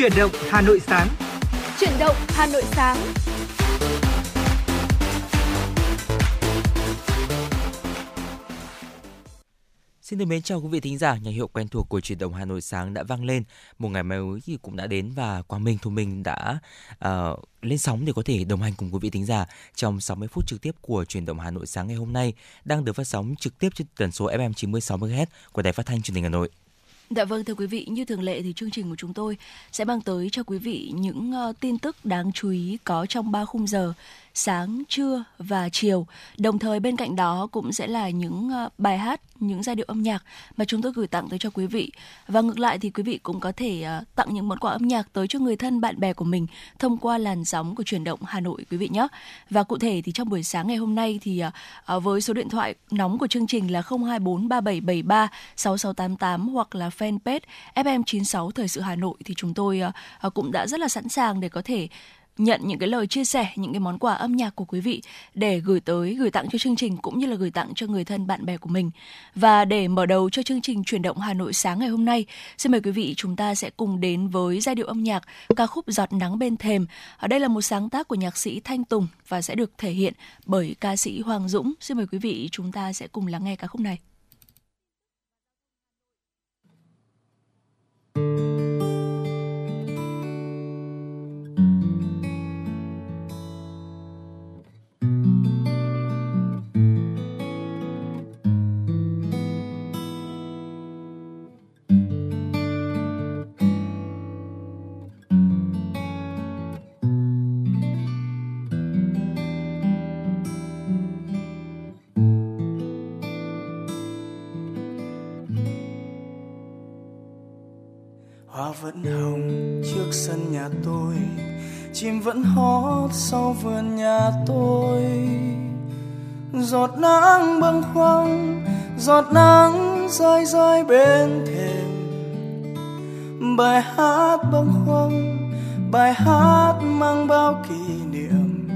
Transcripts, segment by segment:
Chuyển động Hà Nội sáng. Chuyển động Hà Nội sáng. Xin được mến chào quý vị thính giả, nhạc hiệu quen thuộc của truyền động Hà Nội sáng đã vang lên, một ngày mới thì cũng đã đến và Quang Minh Thu Minh đã uh, lên sóng để có thể đồng hành cùng quý vị thính giả trong 60 phút trực tiếp của truyền động Hà Nội sáng ngày hôm nay đang được phát sóng trực tiếp trên tần số FM 96 MHz của Đài Phát thanh Truyền hình Hà Nội. Dạ vâng thưa quý vị, như thường lệ thì chương trình của chúng tôi sẽ mang tới cho quý vị những uh, tin tức đáng chú ý có trong 3 khung giờ sáng, trưa và chiều. Đồng thời bên cạnh đó cũng sẽ là những ờ, bài hát, những giai điệu âm nhạc mà chúng tôi gửi tặng tới cho quý vị. Và ngược lại thì quý vị cũng có thể ờ, tặng những món quà âm nhạc tới cho người thân bạn bè của mình thông qua làn sóng của truyền động Hà Nội quý vị nhé. Và cụ thể thì trong buổi sáng ngày hôm nay thì ờ, với số điện thoại nóng của chương trình là 024 3773 6688 hoặc là fanpage FM96 Thời sự Hà Nội thì chúng tôi cũng đã rất là sẵn sàng để có thể nhận những cái lời chia sẻ, những cái món quà âm nhạc của quý vị để gửi tới, gửi tặng cho chương trình cũng như là gửi tặng cho người thân bạn bè của mình. Và để mở đầu cho chương trình chuyển động Hà Nội sáng ngày hôm nay, xin mời quý vị chúng ta sẽ cùng đến với giai điệu âm nhạc ca khúc Giọt nắng bên thềm. Ở đây là một sáng tác của nhạc sĩ Thanh Tùng và sẽ được thể hiện bởi ca sĩ Hoàng Dũng. Xin mời quý vị chúng ta sẽ cùng lắng nghe ca khúc này. hoa vẫn hồng trước sân nhà tôi, chim vẫn hót sau vườn nhà tôi. Giọt nắng bâng khuâng, giọt nắng rơi rơi bên thềm. Bài hát bâng khuâng, bài hát mang bao kỷ niệm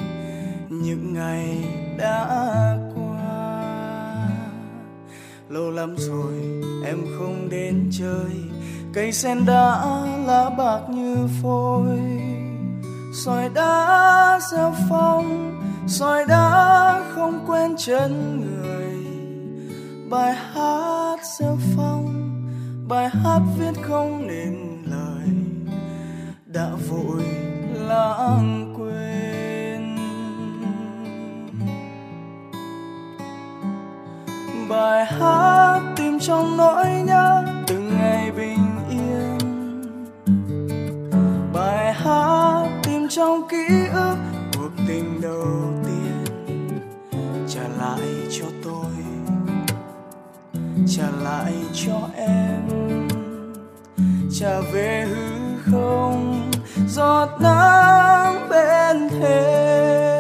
những ngày đã qua. Lâu lắm rồi em không đến chơi cây sen đã lá bạc như phôi. Sỏi đá gieo phong, sỏi đá không quen chân người. Bài hát gieo phong, bài hát viết không nên lời. Đã vội lãng quên. Bài hát tìm trong nỗi nhớ trong ký ức, cuộc tình đầu tiên trả lại cho tôi, trả lại cho em. Trả về hư không, giọt nắng bên thềm.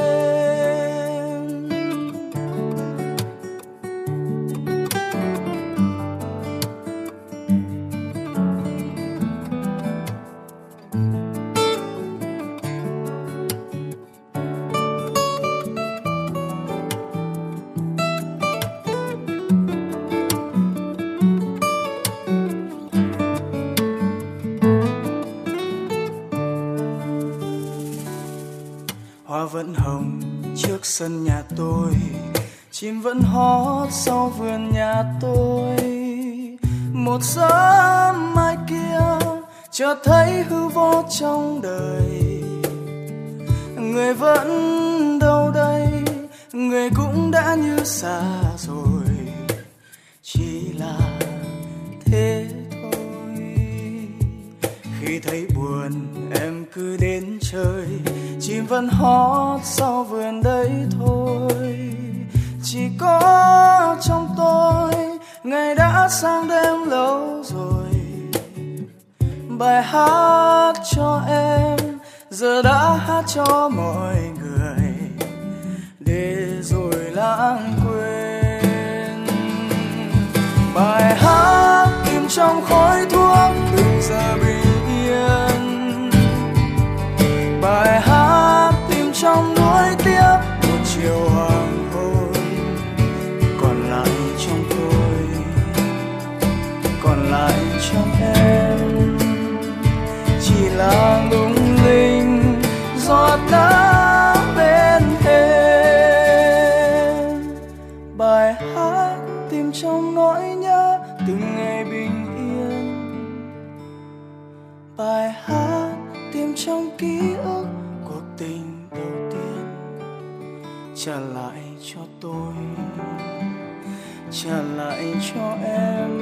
Vẫn hồng trước sân nhà tôi. Chim vẫn hót sau vườn nhà tôi. Một sớm mai kia chợt thấy hư vô trong đời. Người vẫn đâu đây, người cũng đã như xa rồi. Chỉ là thế thôi. Khi thấy buồn em cứ đến chơi chim vẫn hót sau vườn đấy thôi. Chỉ có trong tôi, ngày đã sang đêm lâu rồi. Bài hát cho em, giờ đã hát cho mọi người. Để rồi lãng quên. Bài hát im trong khói thuốc từng giờ tôi. Trả lại cho em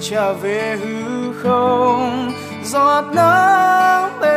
trả về hư không giọt nắng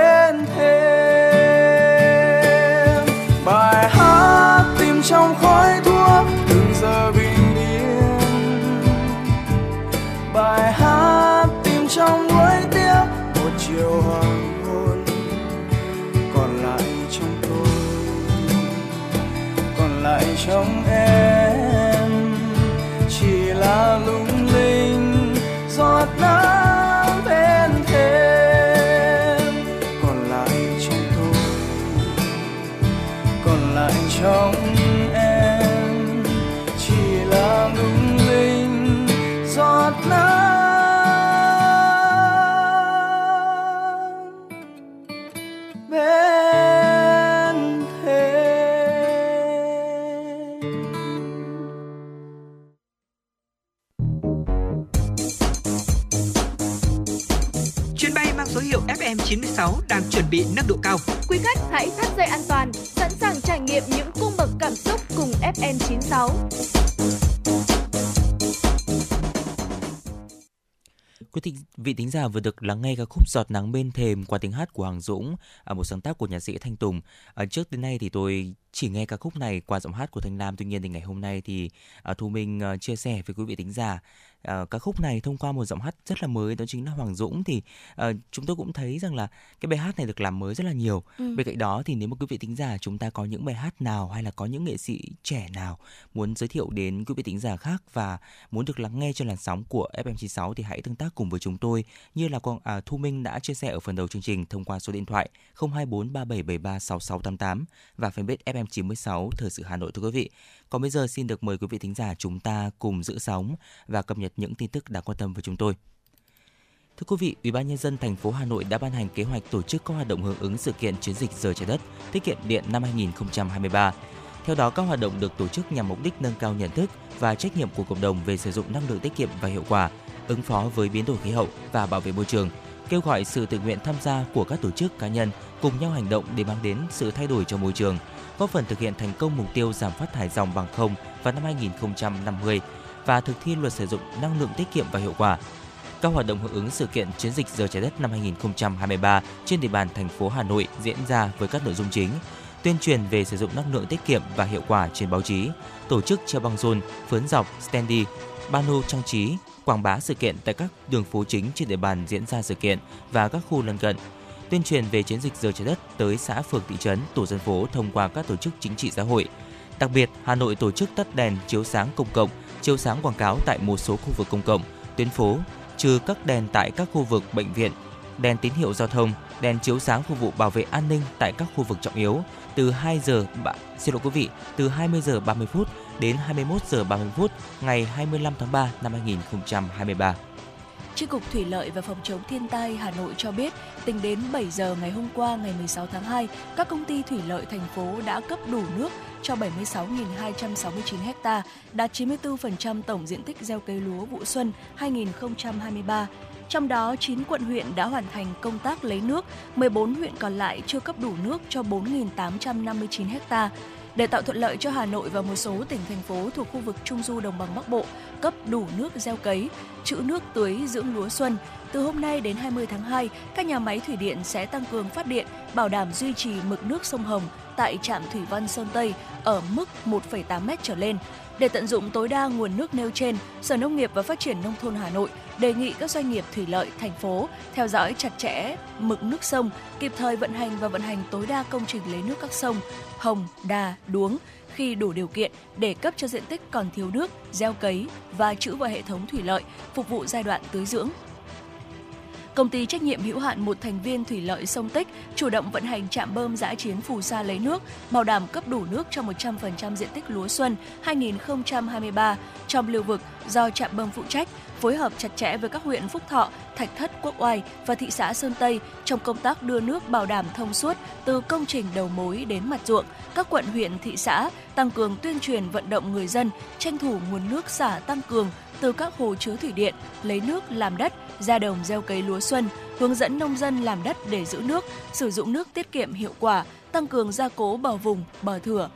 vị thính giả vừa được lắng nghe ca khúc Giọt nắng bên thềm qua tiếng hát của Hoàng Dũng, à, một sáng tác của nhạc sĩ Thanh Tùng. À, trước đến nay thì tôi chỉ nghe ca khúc này qua giọng hát của Thanh Lam, tuy nhiên thì ngày hôm nay thì à, Thu Minh chia sẻ với quý vị thính giả à, ca khúc này thông qua một giọng hát rất là mới đó chính là Hoàng Dũng thì à, chúng tôi cũng thấy rằng là cái bài hát này được làm mới rất là nhiều. Ừ. Bên cạnh đó thì nếu mà quý vị thính giả chúng ta có những bài hát nào hay là có những nghệ sĩ trẻ nào muốn giới thiệu đến quý vị thính giả khác và muốn được lắng nghe trên làn sóng của FM96 thì hãy tương tác cùng với chúng tôi như là con à, Thu Minh đã chia sẻ ở phần đầu chương trình thông qua số điện thoại 024 3773 6688 và fanpage FM96 Thời sự Hà Nội thưa quý vị. Còn bây giờ xin được mời quý vị thính giả chúng ta cùng giữ sóng và cập nhật những tin tức đáng quan tâm với chúng tôi. Thưa quý vị, Ủy ban nhân dân thành phố Hà Nội đã ban hành kế hoạch tổ chức các hoạt động hưởng ứng sự kiện chiến dịch giờ trái đất, tiết kiệm điện năm 2023. Theo đó, các hoạt động được tổ chức nhằm mục đích nâng cao nhận thức và trách nhiệm của cộng đồng về sử dụng năng lượng tiết kiệm và hiệu quả, ứng phó với biến đổi khí hậu và bảo vệ môi trường, kêu gọi sự tự nguyện tham gia của các tổ chức cá nhân cùng nhau hành động để mang đến sự thay đổi cho môi trường, góp phần thực hiện thành công mục tiêu giảm phát thải dòng bằng không vào năm 2050 và thực thi luật sử dụng năng lượng tiết kiệm và hiệu quả. Các hoạt động hưởng ứng sự kiện chiến dịch giờ trái đất năm 2023 trên địa bàn thành phố Hà Nội diễn ra với các nội dung chính: tuyên truyền về sử dụng năng lượng tiết kiệm và hiệu quả trên báo chí, tổ chức treo băng rôn, phướn dọc, standee, pano trang trí, quảng bá sự kiện tại các đường phố chính trên địa bàn diễn ra sự kiện và các khu lân cận, tuyên truyền về chiến dịch giờ trái đất tới xã phường thị trấn, tổ dân phố thông qua các tổ chức chính trị xã hội. Đặc biệt, Hà Nội tổ chức tắt đèn chiếu sáng công cộng, chiếu sáng quảng cáo tại một số khu vực công cộng, tuyến phố, trừ các đèn tại các khu vực bệnh viện, đèn tín hiệu giao thông, đèn chiếu sáng phục vụ bảo vệ an ninh tại các khu vực trọng yếu từ 2 giờ xin lỗi quý vị, từ 20 giờ 30 phút đến 21 giờ 30 phút ngày 25 tháng 3 năm 2023. Chi cục Thủy lợi và Phòng chống thiên tai Hà Nội cho biết, tính đến 7 giờ ngày hôm qua ngày 16 tháng 2, các công ty thủy lợi thành phố đã cấp đủ nước cho 76.269 ha, đạt 94% tổng diện tích gieo cấy lúa vụ xuân 2023. Trong đó, 9 quận huyện đã hoàn thành công tác lấy nước, 14 huyện còn lại chưa cấp đủ nước cho 4.859 ha. Để tạo thuận lợi cho Hà Nội và một số tỉnh thành phố thuộc khu vực Trung du Đồng bằng Bắc Bộ cấp đủ nước gieo cấy, trữ nước tưới dưỡng lúa xuân, từ hôm nay đến 20 tháng 2, các nhà máy thủy điện sẽ tăng cường phát điện, bảo đảm duy trì mực nước sông Hồng tại trạm thủy văn Sơn Tây ở mức 1,8 m trở lên. Để tận dụng tối đa nguồn nước nêu trên, Sở Nông nghiệp và Phát triển Nông thôn Hà Nội đề nghị các doanh nghiệp thủy lợi thành phố theo dõi chặt chẽ mực nước sông, kịp thời vận hành và vận hành tối đa công trình lấy nước các sông Hồng, Đà, Đuống khi đủ điều kiện để cấp cho diện tích còn thiếu nước, gieo cấy và trữ vào hệ thống thủy lợi phục vụ giai đoạn tưới dưỡng công ty trách nhiệm hữu hạn một thành viên thủy lợi sông Tích chủ động vận hành trạm bơm giã chiến phù sa lấy nước, bảo đảm cấp đủ nước cho 100% diện tích lúa xuân 2023 trong lưu vực do trạm bơm phụ trách phối hợp chặt chẽ với các huyện Phúc Thọ, Thạch Thất, Quốc Oai và thị xã Sơn Tây trong công tác đưa nước bảo đảm thông suốt từ công trình đầu mối đến mặt ruộng. Các quận huyện, thị xã tăng cường tuyên truyền vận động người dân tranh thủ nguồn nước xả tăng cường từ các hồ chứa thủy điện, lấy nước làm đất, ra đồng gieo cấy lúa xuân, hướng dẫn nông dân làm đất để giữ nước, sử dụng nước tiết kiệm hiệu quả, tăng cường gia cố bờ vùng, bờ thửa,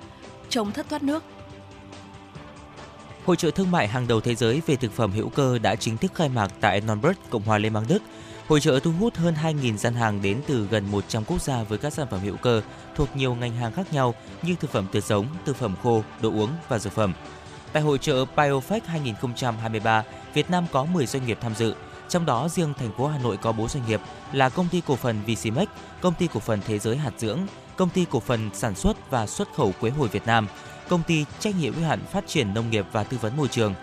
chống thất thoát nước, Hội trợ thương mại hàng đầu thế giới về thực phẩm hữu cơ đã chính thức khai mạc tại Nürnberg, Cộng hòa Liên bang Đức. Hội trợ thu hút hơn 2.000 gian hàng đến từ gần 100 quốc gia với các sản phẩm hữu cơ thuộc nhiều ngành hàng khác nhau như thực phẩm tươi sống, thực phẩm khô, đồ uống và dược phẩm. Tại hội trợ BioFest 2023, Việt Nam có 10 doanh nghiệp tham dự, trong đó riêng thành phố Hà Nội có 4 doanh nghiệp là công ty cổ phần VCMEX, công ty cổ phần Thế giới hạt dưỡng, công ty cổ phần sản xuất và xuất khẩu quế hồi Việt Nam, công ty trách nhiệm hữu hạn phát triển nông nghiệp và tư vấn môi trường.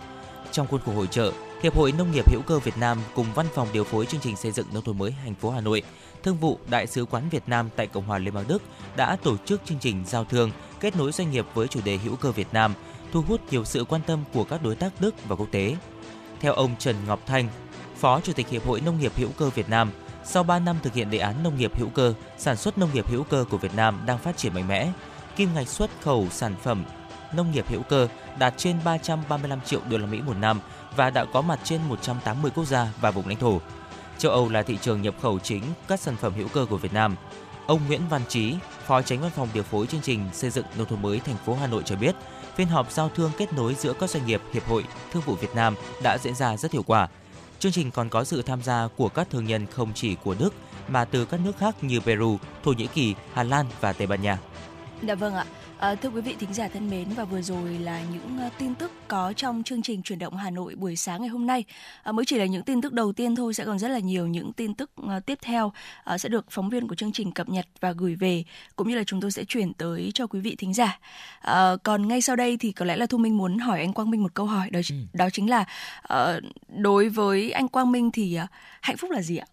Trong khuôn khổ hội trợ, Hiệp hội Nông nghiệp hữu cơ Việt Nam cùng Văn phòng điều phối chương trình xây dựng nông thôn mới thành phố Hà Nội, Thương vụ Đại sứ quán Việt Nam tại Cộng hòa Liên bang Đức đã tổ chức chương trình giao thương kết nối doanh nghiệp với chủ đề hữu cơ Việt Nam, thu hút nhiều sự quan tâm của các đối tác Đức và quốc tế. Theo ông Trần Ngọc Thanh, Phó Chủ tịch Hiệp hội Nông nghiệp hữu cơ Việt Nam, sau 3 năm thực hiện đề án nông nghiệp hữu cơ, sản xuất nông nghiệp hữu cơ của Việt Nam đang phát triển mạnh mẽ, kim ngạch xuất khẩu sản phẩm nông nghiệp hữu cơ đạt trên 335 triệu đô la Mỹ một năm và đã có mặt trên 180 quốc gia và vùng lãnh thổ. Châu Âu là thị trường nhập khẩu chính các sản phẩm hữu cơ của Việt Nam. Ông Nguyễn Văn Trí, Phó Tránh Văn phòng điều phối chương trình xây dựng nông thôn mới thành phố Hà Nội cho biết, phiên họp giao thương kết nối giữa các doanh nghiệp, hiệp hội, thương vụ Việt Nam đã diễn ra rất hiệu quả. Chương trình còn có sự tham gia của các thương nhân không chỉ của Đức mà từ các nước khác như Peru, Thổ Nhĩ Kỳ, Hà Lan và Tây Ban Nha. Dạ vâng ạ. À, thưa quý vị thính giả thân mến và vừa rồi là những uh, tin tức có trong chương trình chuyển động Hà Nội buổi sáng ngày hôm nay. À, mới chỉ là những tin tức đầu tiên thôi sẽ còn rất là nhiều những tin tức uh, tiếp theo uh, sẽ được phóng viên của chương trình cập nhật và gửi về cũng như là chúng tôi sẽ chuyển tới cho quý vị thính giả. À, còn ngay sau đây thì có lẽ là Thu Minh muốn hỏi anh Quang Minh một câu hỏi đó ừ. đó chính là uh, đối với anh Quang Minh thì uh, hạnh phúc là gì ạ?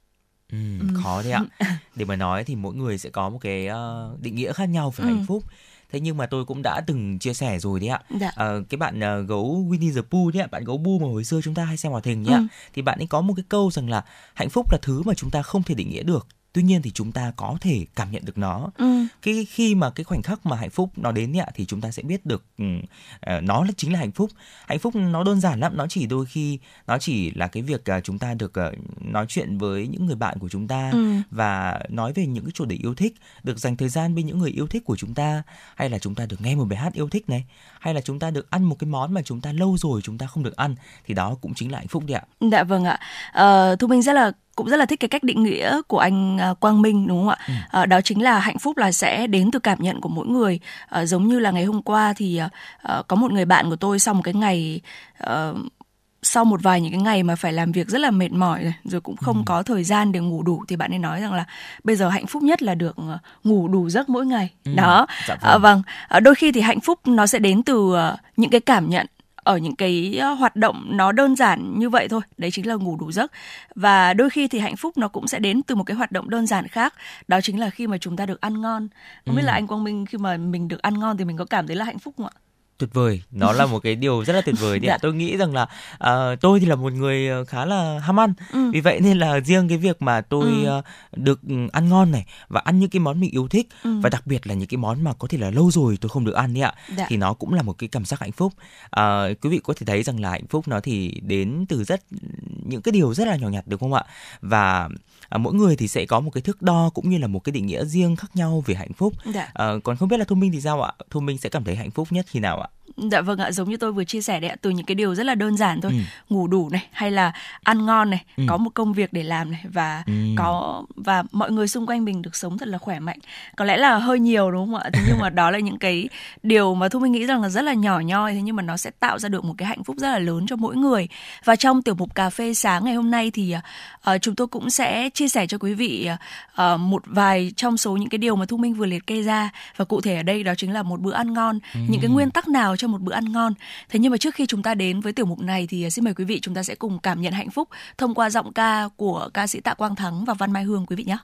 Ừ, ừ. khó đấy ạ. Để mà nói thì mỗi người sẽ có một cái uh, định nghĩa khác nhau về ừ. hạnh phúc thế nhưng mà tôi cũng đã từng chia sẻ rồi đấy ạ dạ. à, cái bạn uh, gấu Winnie the Pooh đấy ạ bạn gấu bu mà hồi xưa chúng ta hay xem hoạt hình nhé ừ. thì bạn ấy có một cái câu rằng là hạnh phúc là thứ mà chúng ta không thể định nghĩa được tuy nhiên thì chúng ta có thể cảm nhận được nó ừ. cái khi mà cái khoảnh khắc mà hạnh phúc nó đến ạ thì chúng ta sẽ biết được uh, nó là chính là hạnh phúc hạnh phúc nó đơn giản lắm nó chỉ đôi khi nó chỉ là cái việc uh, chúng ta được uh, nói chuyện với những người bạn của chúng ta ừ. và nói về những cái chủ đề yêu thích được dành thời gian bên những người yêu thích của chúng ta hay là chúng ta được nghe một bài hát yêu thích này hay là chúng ta được ăn một cái món mà chúng ta lâu rồi chúng ta không được ăn thì đó cũng chính là hạnh phúc đấy ạ dạ vâng ạ à, thu minh rất là cũng rất là thích cái cách định nghĩa của anh à, Quang Minh đúng không ạ? Ừ. À, đó chính là hạnh phúc là sẽ đến từ cảm nhận của mỗi người. À, giống như là ngày hôm qua thì à, có một người bạn của tôi sau một cái ngày à, sau một vài những cái ngày mà phải làm việc rất là mệt mỏi rồi, rồi cũng không ừ. có thời gian để ngủ đủ thì bạn ấy nói rằng là bây giờ hạnh phúc nhất là được ngủ đủ giấc mỗi ngày. Ừ. Đó. Dạ vâng. À, vâng. À, đôi khi thì hạnh phúc nó sẽ đến từ những cái cảm nhận ở những cái ờ, hoạt động nó đơn giản như vậy thôi đấy chính là ngủ đủ giấc và đôi khi thì hạnh phúc nó cũng sẽ đến từ một cái hoạt động đơn giản khác đó chính là khi mà chúng ta được ăn ngon không ừ. biết là anh quang minh khi mà mình được ăn ngon thì mình có cảm thấy là hạnh phúc không ạ tuyệt vời nó là một cái điều rất là tuyệt vời đấy dạ. tôi nghĩ rằng là uh, tôi thì là một người ờ, khá là ham ăn ừ. vì vậy nên là riêng cái việc mà tôi ừ. uh, được ăn ngon này và ăn những cái món mình yêu thích ừ. và đặc biệt là những cái món mà có thể là lâu rồi tôi không được ăn đấy ạ dạ. thì nó cũng là một cái cảm giác hạnh phúc uh, quý vị có thể thấy rằng là hạnh phúc nó thì đến từ rất những cái điều rất là nhỏ nhặt được không ạ và à, mỗi người thì sẽ có một cái thước đo cũng như là một cái định nghĩa riêng khác nhau về hạnh phúc dạ. à, còn không biết là thu minh thì sao ạ thu minh sẽ cảm thấy hạnh phúc nhất khi nào ạ Dạ vâng ạ, giống như tôi vừa chia sẻ đấy ạ, từ những cái điều rất là đơn giản thôi, ừ. ngủ đủ này, hay là ăn ngon này, ừ. có một công việc để làm này và ừ. có và mọi người xung quanh mình được sống thật là khỏe mạnh. Có lẽ là hơi nhiều đúng không ạ? Thế nhưng mà đó là những cái điều mà Thu Minh nghĩ rằng là rất là nhỏ nhoi thế nhưng mà nó sẽ tạo ra được một cái hạnh phúc rất là lớn cho mỗi người. Và trong tiểu mục cà phê sáng ngày hôm nay thì uh, chúng tôi cũng sẽ chia sẻ cho quý vị uh, một vài trong số những cái điều mà Thu Minh vừa liệt kê ra và cụ thể ở đây đó chính là một bữa ăn ngon, ừ. những cái nguyên tắc nào trong một bữa ăn ngon. Thế nhưng mà trước khi chúng ta đến với tiểu mục này thì à, xin mời quý vị chúng ta sẽ cùng cảm nhận hạnh phúc thông qua giọng ca của ca sĩ Tạ Quang Thắng và Văn Mai Hương, quý vị nhé.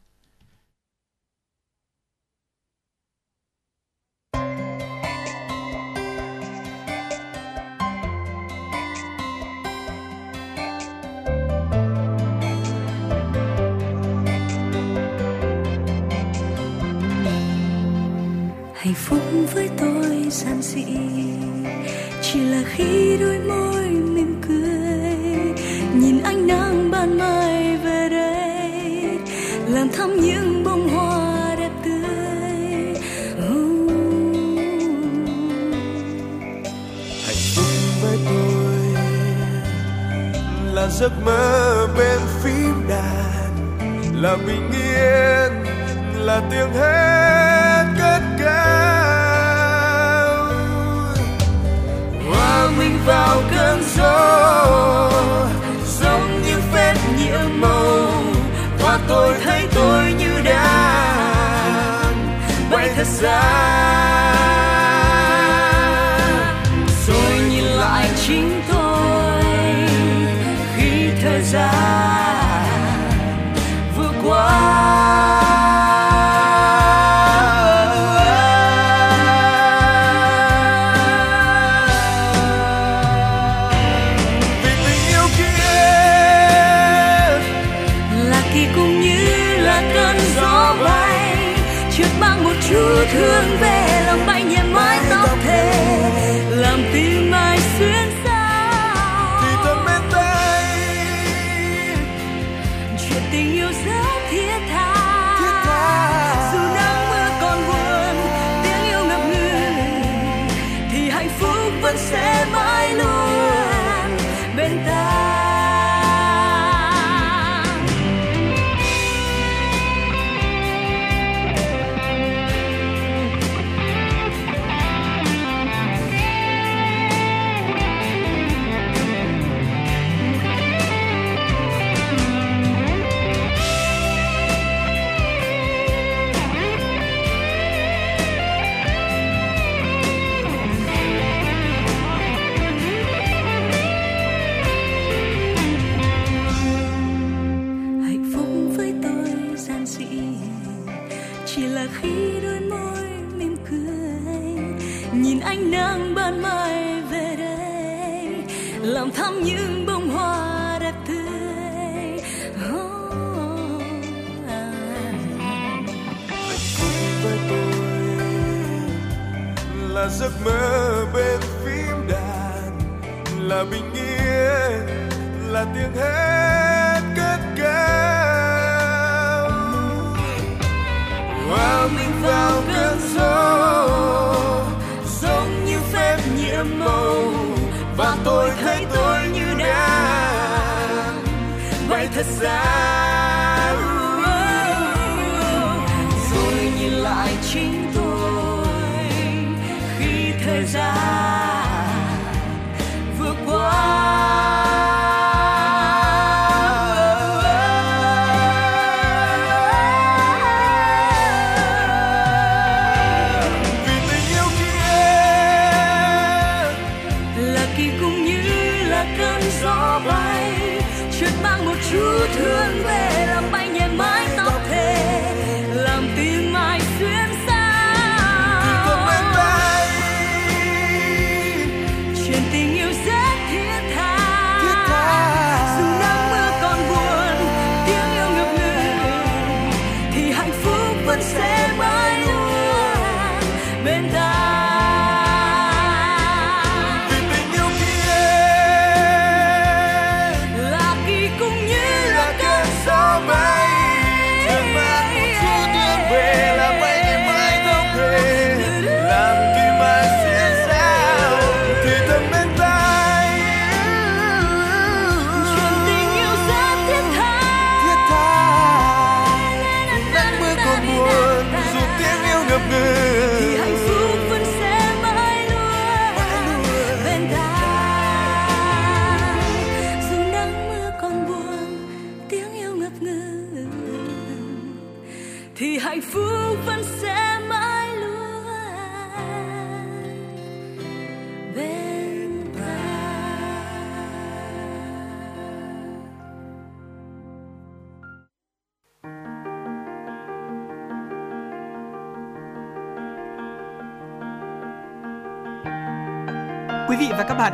Hạnh phúc với tôi giản dị. Chỉ là khi đôi môi mỉm cười, nhìn ánh nắng ban mai về đây, làm thắm những bông hoa đẹp tươi. Hạnh phúc với tôi là giấc mơ bên phím đàn, là bình yên, là tiếng hát vào cơn gió, giống như phép nhiệm màu, và tôi thấy tôi như đàn bay thật xa. Rồi nhìn lại chính tôi, khi thời gian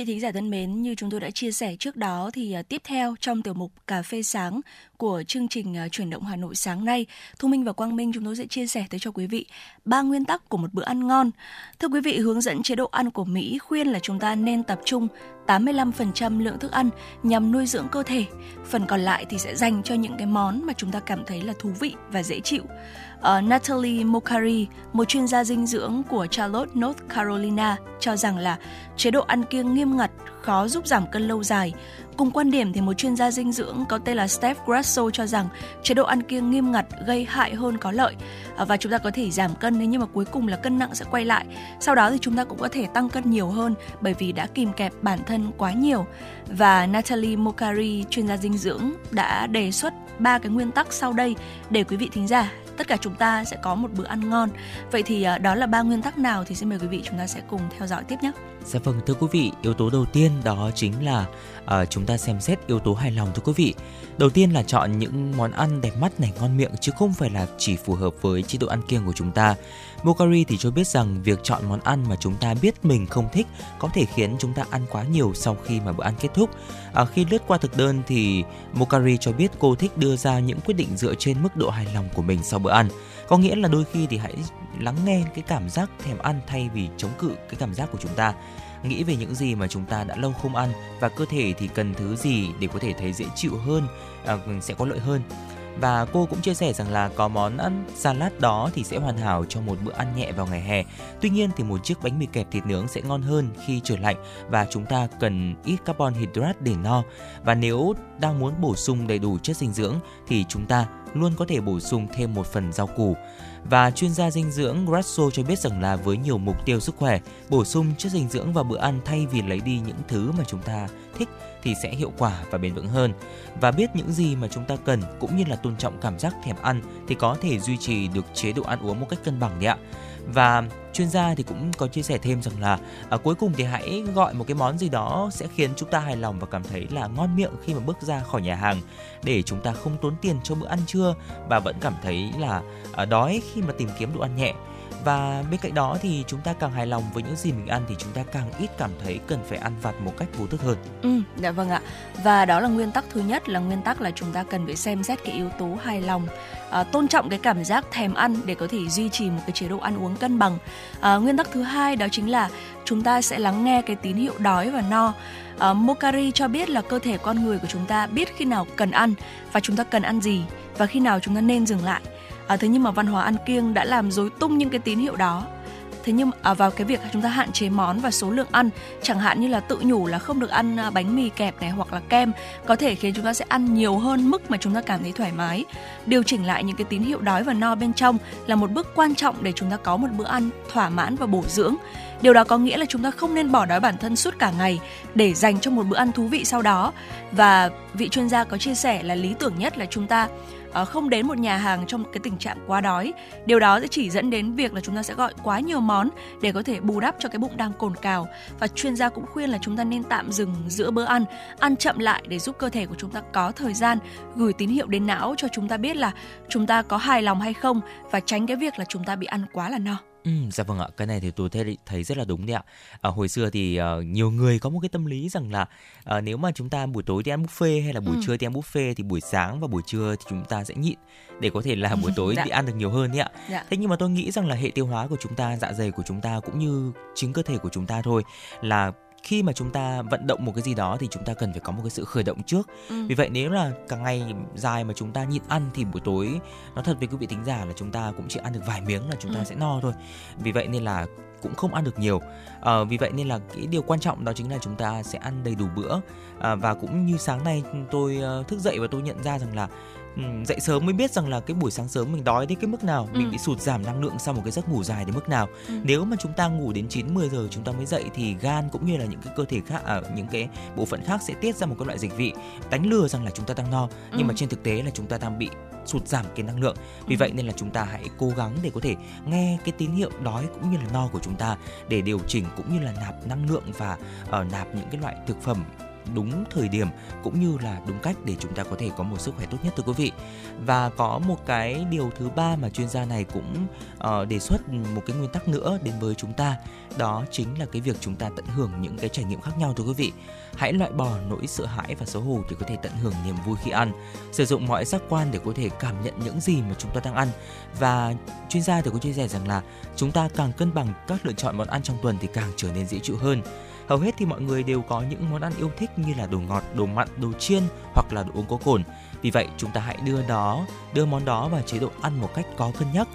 vị thính giả thân mến, như chúng tôi đã chia sẻ trước đó thì à, tiếp theo trong tiểu mục Cà phê sáng của chương trình à, chuyển động Hà Nội sáng nay, Thu Minh và Quang Minh chúng tôi sẽ chia sẻ tới cho quý vị ba nguyên tắc của một bữa ăn ngon. Thưa quý vị, hướng dẫn chế độ ăn của Mỹ khuyên là chúng ta nên tập trung 85% lượng thức ăn nhằm nuôi dưỡng cơ thể, phần còn lại thì sẽ dành cho những cái món mà chúng ta cảm thấy là thú vị và dễ chịu. Uh, Natalie Mokari, một chuyên gia dinh dưỡng của Charlotte, North Carolina, cho rằng là chế độ ăn kiêng nghiêm ngặt khó giúp giảm cân lâu dài. Cùng quan điểm thì một chuyên gia dinh dưỡng có tên là Steph Grasso cho rằng chế độ ăn kiêng nghiêm ngặt gây hại hơn có lợi uh, và chúng ta có thể giảm cân nhưng mà cuối cùng là cân nặng sẽ quay lại. Sau đó thì chúng ta cũng có thể tăng cân nhiều hơn bởi vì đã kìm kẹp bản thân quá nhiều. Và Natalie Mokari, chuyên gia dinh dưỡng đã đề xuất ba cái nguyên tắc sau đây để quý vị thính giả tất cả chúng ta sẽ có một bữa ăn ngon. Vậy thì ờ, đó là ba nguyên tắc nào thì xin mời quý vị chúng ta sẽ cùng theo dõi tiếp nhé. Dạ vâng thưa quý vị, yếu tố đầu tiên đó chính là uh, chúng ta xem xét yếu tố hài lòng thưa quý vị. Đầu tiên là chọn những món ăn đẹp mắt này ngon miệng chứ không phải là chỉ phù hợp với chế độ ăn kiêng của chúng ta. Mokari thì cho biết rằng việc chọn món ăn mà chúng ta biết mình không thích có thể khiến chúng ta ăn quá nhiều sau khi mà bữa ăn kết thúc. À, khi lướt qua thực đơn thì Mokari cho biết cô thích đưa ra những quyết định dựa trên mức độ hài lòng của mình sau bữa ăn. Có nghĩa là đôi khi thì hãy lắng nghe cái cảm giác thèm ăn thay vì chống cự cái cảm giác của chúng ta nghĩ về những gì mà chúng ta đã lâu không ăn và cơ thể thì cần thứ gì để có thể thấy dễ chịu hơn à, sẽ có lợi hơn và cô cũng chia sẻ rằng là có món ăn salad đó thì sẽ hoàn hảo cho một bữa ăn nhẹ vào ngày hè. Tuy nhiên thì một chiếc bánh mì kẹp thịt nướng sẽ ngon hơn khi trời lạnh và chúng ta cần ít carbon hydrate để no. Và nếu đang muốn bổ sung đầy đủ chất dinh dưỡng thì chúng ta luôn có thể bổ sung thêm một phần rau củ. Và chuyên gia dinh dưỡng Grasso cho biết rằng là với nhiều mục tiêu sức khỏe, bổ sung chất dinh dưỡng vào bữa ăn thay vì lấy đi những thứ mà chúng ta thích thì sẽ hiệu quả và bền vững hơn. Và biết những gì mà chúng ta cần cũng như là tôn trọng cảm giác thèm ăn thì có thể duy trì được chế độ ăn uống một cách cân bằng đấy ạ. Và chuyên gia thì cũng có chia sẻ thêm rằng là à, cuối cùng thì hãy gọi một cái món gì đó sẽ khiến chúng ta hài lòng và cảm thấy là ngon miệng khi mà bước ra khỏi nhà hàng để chúng ta không tốn tiền cho bữa ăn trưa và vẫn cảm thấy là à, đói khi mà tìm kiếm đồ ăn nhẹ và bên cạnh đó thì chúng ta càng hài lòng với những gì mình ăn thì chúng ta càng ít cảm thấy cần phải ăn vặt một cách vô thức hơn. Ừ, dạ vâng ạ. Và đó là nguyên tắc thứ nhất là nguyên tắc là chúng ta cần phải xem xét cái yếu tố hài lòng, à, tôn trọng cái cảm giác thèm ăn để có thể duy trì một cái chế độ ăn uống cân bằng. À, nguyên tắc thứ hai đó chính là chúng ta sẽ lắng nghe cái tín hiệu đói và no. À, Mokari cho biết là cơ thể con người của chúng ta biết khi nào cần ăn và chúng ta cần ăn gì và khi nào chúng ta nên dừng lại à, thế nhưng mà văn hóa ăn kiêng đã làm rối tung những cái tín hiệu đó. Thế nhưng à, vào cái việc chúng ta hạn chế món và số lượng ăn chẳng hạn như là tự nhủ là không được ăn à, bánh mì kẹp này hoặc là kem có thể khiến chúng ta sẽ ăn nhiều hơn mức mà chúng ta cảm thấy thoải mái. Điều chỉnh lại những cái tín hiệu đói và no bên trong là một bước quan trọng để chúng ta có một bữa ăn thỏa mãn và bổ dưỡng. Điều đó có nghĩa là chúng ta không nên bỏ đói bản thân suốt cả ngày để dành cho một bữa ăn thú vị sau đó. Và vị chuyên gia có chia sẻ là lý tưởng nhất là chúng ta Ờ, không đến một nhà hàng trong cái tình trạng quá đói. Điều đó sẽ chỉ dẫn đến việc là chúng ta sẽ gọi quá nhiều món để có thể bù đắp cho cái bụng đang cồn cào. Và chuyên gia cũng khuyên là chúng ta nên tạm dừng giữa bữa ăn ăn chậm lại để giúp cơ thể của chúng ta có thời gian gửi tín hiệu đến não cho chúng ta biết là chúng ta có hài lòng hay không và tránh cái việc là chúng ta bị ăn quá là no. Ừ, dạ vâng ạ, cái này thì tôi thấy thấy rất là đúng đấy ạ. À, hồi xưa thì uh, nhiều người có một cái tâm lý rằng là uh, nếu mà chúng ta buổi tối đi ăn buffet hay là buổi ừ. trưa đi ăn buffet thì buổi sáng và buổi trưa thì chúng ta sẽ nhịn để có thể là buổi tối dạ. đi ăn được nhiều hơn đấy ạ. Dạ. Thế nhưng mà tôi nghĩ rằng là hệ tiêu hóa của chúng ta, dạ dày của chúng ta cũng như chính cơ thể của chúng ta thôi là khi mà chúng ta vận động một cái gì đó thì chúng ta cần phải có một cái sự khởi động trước ừ. vì vậy nếu là cả ngày dài mà chúng ta nhịn ăn thì buổi tối nó thật với quý vị tính giả là chúng ta cũng chỉ ăn được vài miếng là chúng ta ừ. sẽ no thôi vì vậy nên là cũng không ăn được nhiều à, vì vậy nên là cái điều quan trọng đó chính là chúng ta sẽ ăn đầy đủ bữa à, và cũng như sáng nay tôi uh, thức dậy và tôi nhận ra rằng là dậy sớm mới biết rằng là cái buổi sáng sớm mình đói đến cái mức nào, mình Ừ. bị sụt giảm năng lượng sau một cái giấc ngủ dài đến mức nào. Ừ. Nếu mà chúng ta ngủ đến 9 10 giờ chúng ta mới dậy thì gan cũng như là những cái cơ thể khác à, những cái bộ phận khác sẽ tiết ra một cái loại dịch vị đánh lừa rằng là chúng ta đang no, nhưng Ừ. mà trên thực tế là chúng ta đang bị sụt giảm cái năng lượng. Vì Ừ. vậy nên là chúng ta hãy cố gắng để có thể nghe cái tín hiệu đói cũng như là no của chúng ta để điều chỉnh cũng như là nạp năng lượng và ờ, nạp những cái loại thực phẩm đúng thời điểm cũng như là đúng cách để chúng ta có thể có một sức khỏe tốt nhất thưa quý vị. Và có một cái điều thứ ba mà chuyên gia này cũng uh, đề xuất một cái nguyên tắc nữa đến với chúng ta, đó chính là cái việc chúng ta tận hưởng những cái trải nghiệm khác nhau thưa quý vị. Hãy loại bỏ nỗi sợ hãi và xấu hổ để có thể tận hưởng niềm vui khi ăn. Sử dụng mọi giác quan để có thể cảm nhận những gì mà chúng ta đang ăn. Và chuyên gia thì có chia sẻ rằng là chúng ta càng cân bằng các lựa chọn món ăn trong tuần thì càng trở nên dễ chịu hơn. Hầu hết thì mọi người đều có những món ăn yêu thích như là đồ ngọt, đồ mặn, đồ chiên hoặc là đồ uống có cồn. Vì vậy chúng ta hãy đưa đó, đưa món đó vào chế độ ăn một cách có cân nhắc.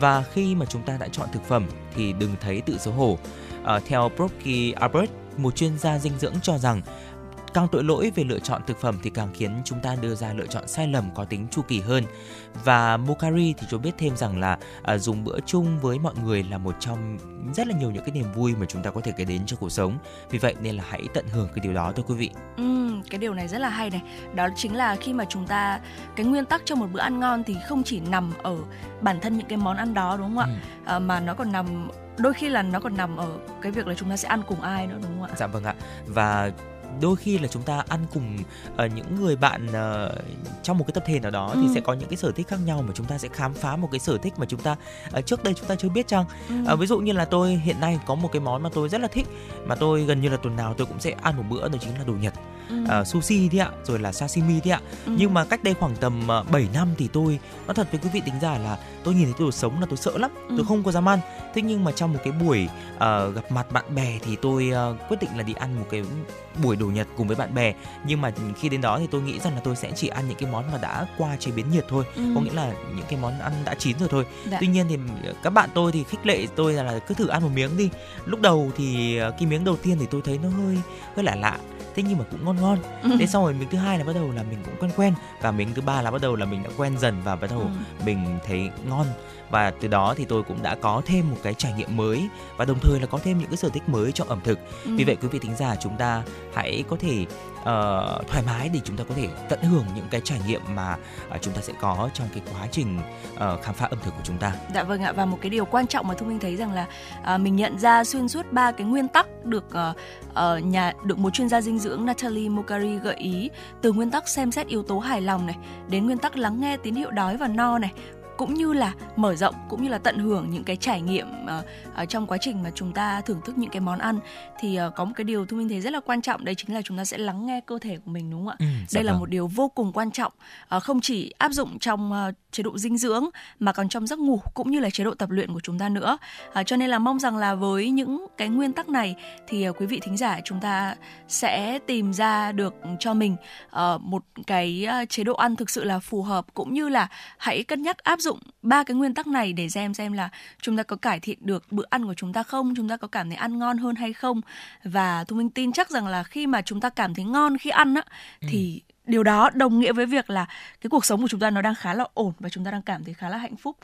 Và khi mà chúng ta đã chọn thực phẩm thì đừng thấy tự xấu hổ. À, theo Brocky Albert, một chuyên gia dinh dưỡng cho rằng càng tội lỗi về lựa chọn thực phẩm thì càng khiến chúng ta đưa ra lựa chọn sai lầm có tính chu kỳ hơn. Và Mokari thì cho biết thêm rằng là à, dùng bữa chung với mọi người là một trong rất là nhiều những cái niềm vui mà chúng ta có thể kể đến trong cuộc sống. Vì vậy nên là hãy tận hưởng cái điều đó thôi quý vị. Ừ, cái điều này rất là hay này. Đó chính là khi mà chúng ta cái nguyên tắc trong một bữa ăn ngon thì không chỉ nằm ở bản thân những cái món ăn đó đúng không ạ? Ừ. À, mà nó còn nằm đôi khi là nó còn nằm ở cái việc là chúng ta sẽ ăn cùng ai nữa đúng không ạ? Dạ vâng ạ. Và đôi khi là chúng ta ăn cùng ờ, những người bạn ờ, trong một cái tập thể nào đó Ừ. thì sẽ có những cái sở thích khác nhau mà chúng ta sẽ khám phá một cái sở thích mà chúng ta ờ, trước đây chúng ta chưa biết chăng Ừ. Ờ, ví dụ như là tôi hiện nay có một cái món mà tôi rất là thích mà tôi gần như là tuần nào tôi cũng sẽ ăn một bữa đó chính là đồ Nhật Ừ. Ờ, sushi đi ạ rồi là sashimi đi ạ Ừ. nhưng mà cách đây khoảng tầm uh, 7 năm thì tôi nói thật với quý vị tính giả là tôi nhìn thấy đồ sống là tôi sợ lắm Ừ. tôi không có dám ăn thế nhưng mà trong một cái buổi ờ, gặp mặt bạn bè thì tôi ờ, quyết định là đi ăn một cái buổi đồ Nhật cùng với bạn bè nhưng mà khi đến đó thì tôi nghĩ rằng là tôi sẽ chỉ ăn những cái món mà đã qua chế biến nhiệt thôi Ừ. có nghĩa là những cái món ăn đã chín rồi thôi Dạ. tuy nhiên thì các bạn tôi thì khích lệ tôi là, cứ thử ăn một miếng đi lúc đầu thì ờ, cái miếng đầu tiên thì tôi thấy nó hơi hơi lạ lạ thế nhưng mà cũng ngon ngon Ừ. thế xong rồi miếng thứ hai là bắt đầu là mình cũng quen quen và miếng thứ ba là bắt đầu là mình đã quen dần và bắt đầu Ừ. mình thấy ngon và từ đó thì tôi cũng đã có thêm một cái trải nghiệm mới và đồng thời là có thêm những cái sở thích mới trong ẩm thực Ừ. vì vậy quý vị thính giả chúng ta hãy có thể ờ, thoải mái để chúng ta có thể tận hưởng những cái trải nghiệm mà ờ, chúng ta sẽ có trong cái quá trình ờ, khám phá ẩm thực của chúng ta Dạ vâng ạ và một cái điều quan trọng mà Thu Minh thấy rằng là à, mình nhận ra xuyên suốt ba cái nguyên tắc được ờ, ờ, nhà được một chuyên gia dinh dưỡng Natalie Mokari gợi ý từ nguyên tắc xem xét yếu tố hài lòng này đến nguyên tắc lắng nghe tín hiệu đói và no này cũng như là mở rộng cũng như là tận hưởng những cái trải nghiệm ở trong quá trình mà chúng ta thưởng thức những cái món ăn thì ờ, có một cái điều Thu Minh thấy rất là quan trọng đấy chính là chúng ta sẽ lắng nghe cơ thể của mình đúng không ạ? Ừ, dạ đây là vâng. một điều vô cùng quan trọng ờ, không chỉ áp dụng trong ờ, chế độ dinh dưỡng mà còn trong giấc ngủ cũng như là chế độ tập luyện của chúng ta nữa À, cho nên là mong rằng là với những cái nguyên tắc này thì ờ, quý vị thính giả chúng ta sẽ tìm ra được cho mình ờ, một cái ờ, chế độ ăn thực sự là phù hợp cũng như là hãy cân nhắc áp dụng ba cái nguyên tắc này để xem xem là chúng ta có cải thiện được bữa ăn của chúng ta không chúng ta có cảm thấy ăn ngon hơn hay không. Và thu minh tin chắc rằng là khi mà chúng ta cảm thấy ngon khi ăn á thì điều đó đồng nghĩa với việc là cái cuộc sống của chúng ta nó đang khá là ổn và chúng ta đang cảm thấy khá là hạnh phúc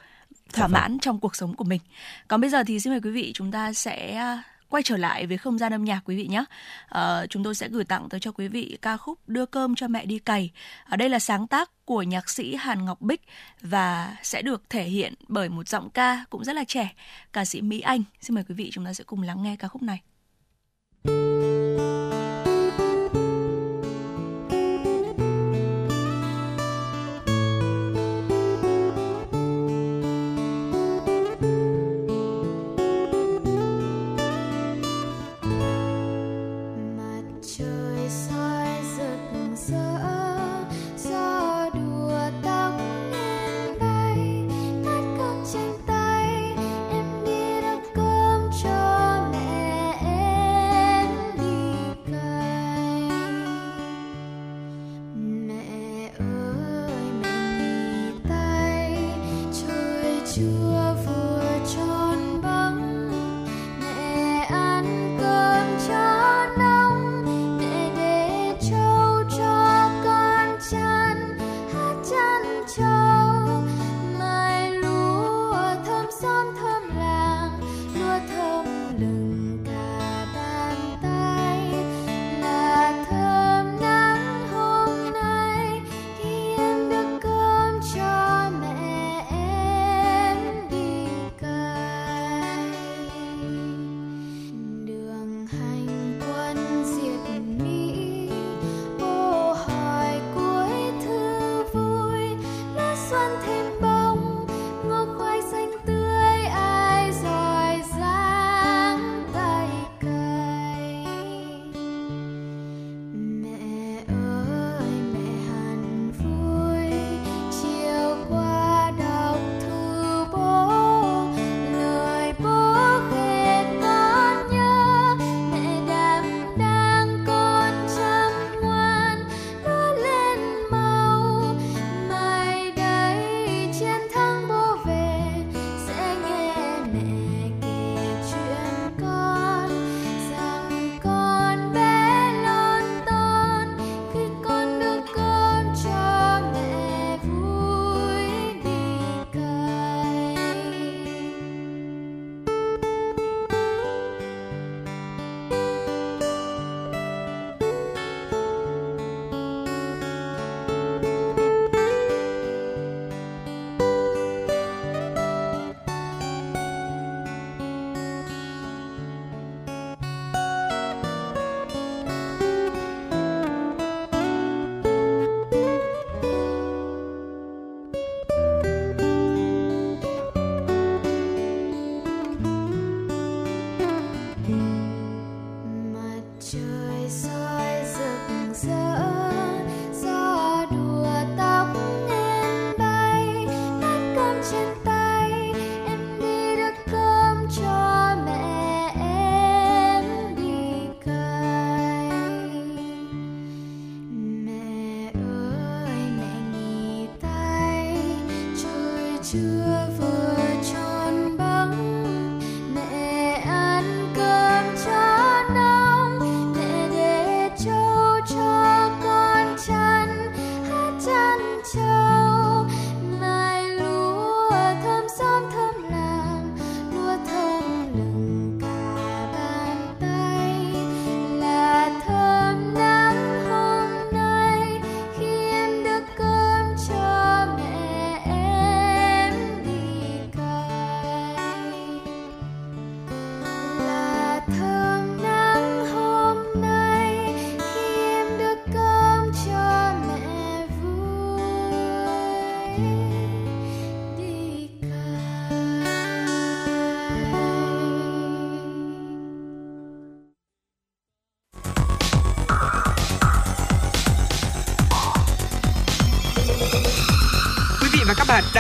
thỏa vâng. mãn trong cuộc sống của mình. Còn bây giờ thì xin mời quý vị chúng ta sẽ quay trở lại với không gian âm nhạc quý vị nhé. À, chúng tôi sẽ gửi tặng tới cho quý vị ca khúc đưa cơm cho mẹ đi cày. Ở đây là sáng tác của nhạc sĩ Hàn Ngọc Bích và sẽ được thể hiện bởi một giọng ca cũng rất là trẻ ca sĩ Mỹ Anh. Xin mời quý vị chúng ta sẽ cùng lắng nghe ca khúc này. mặt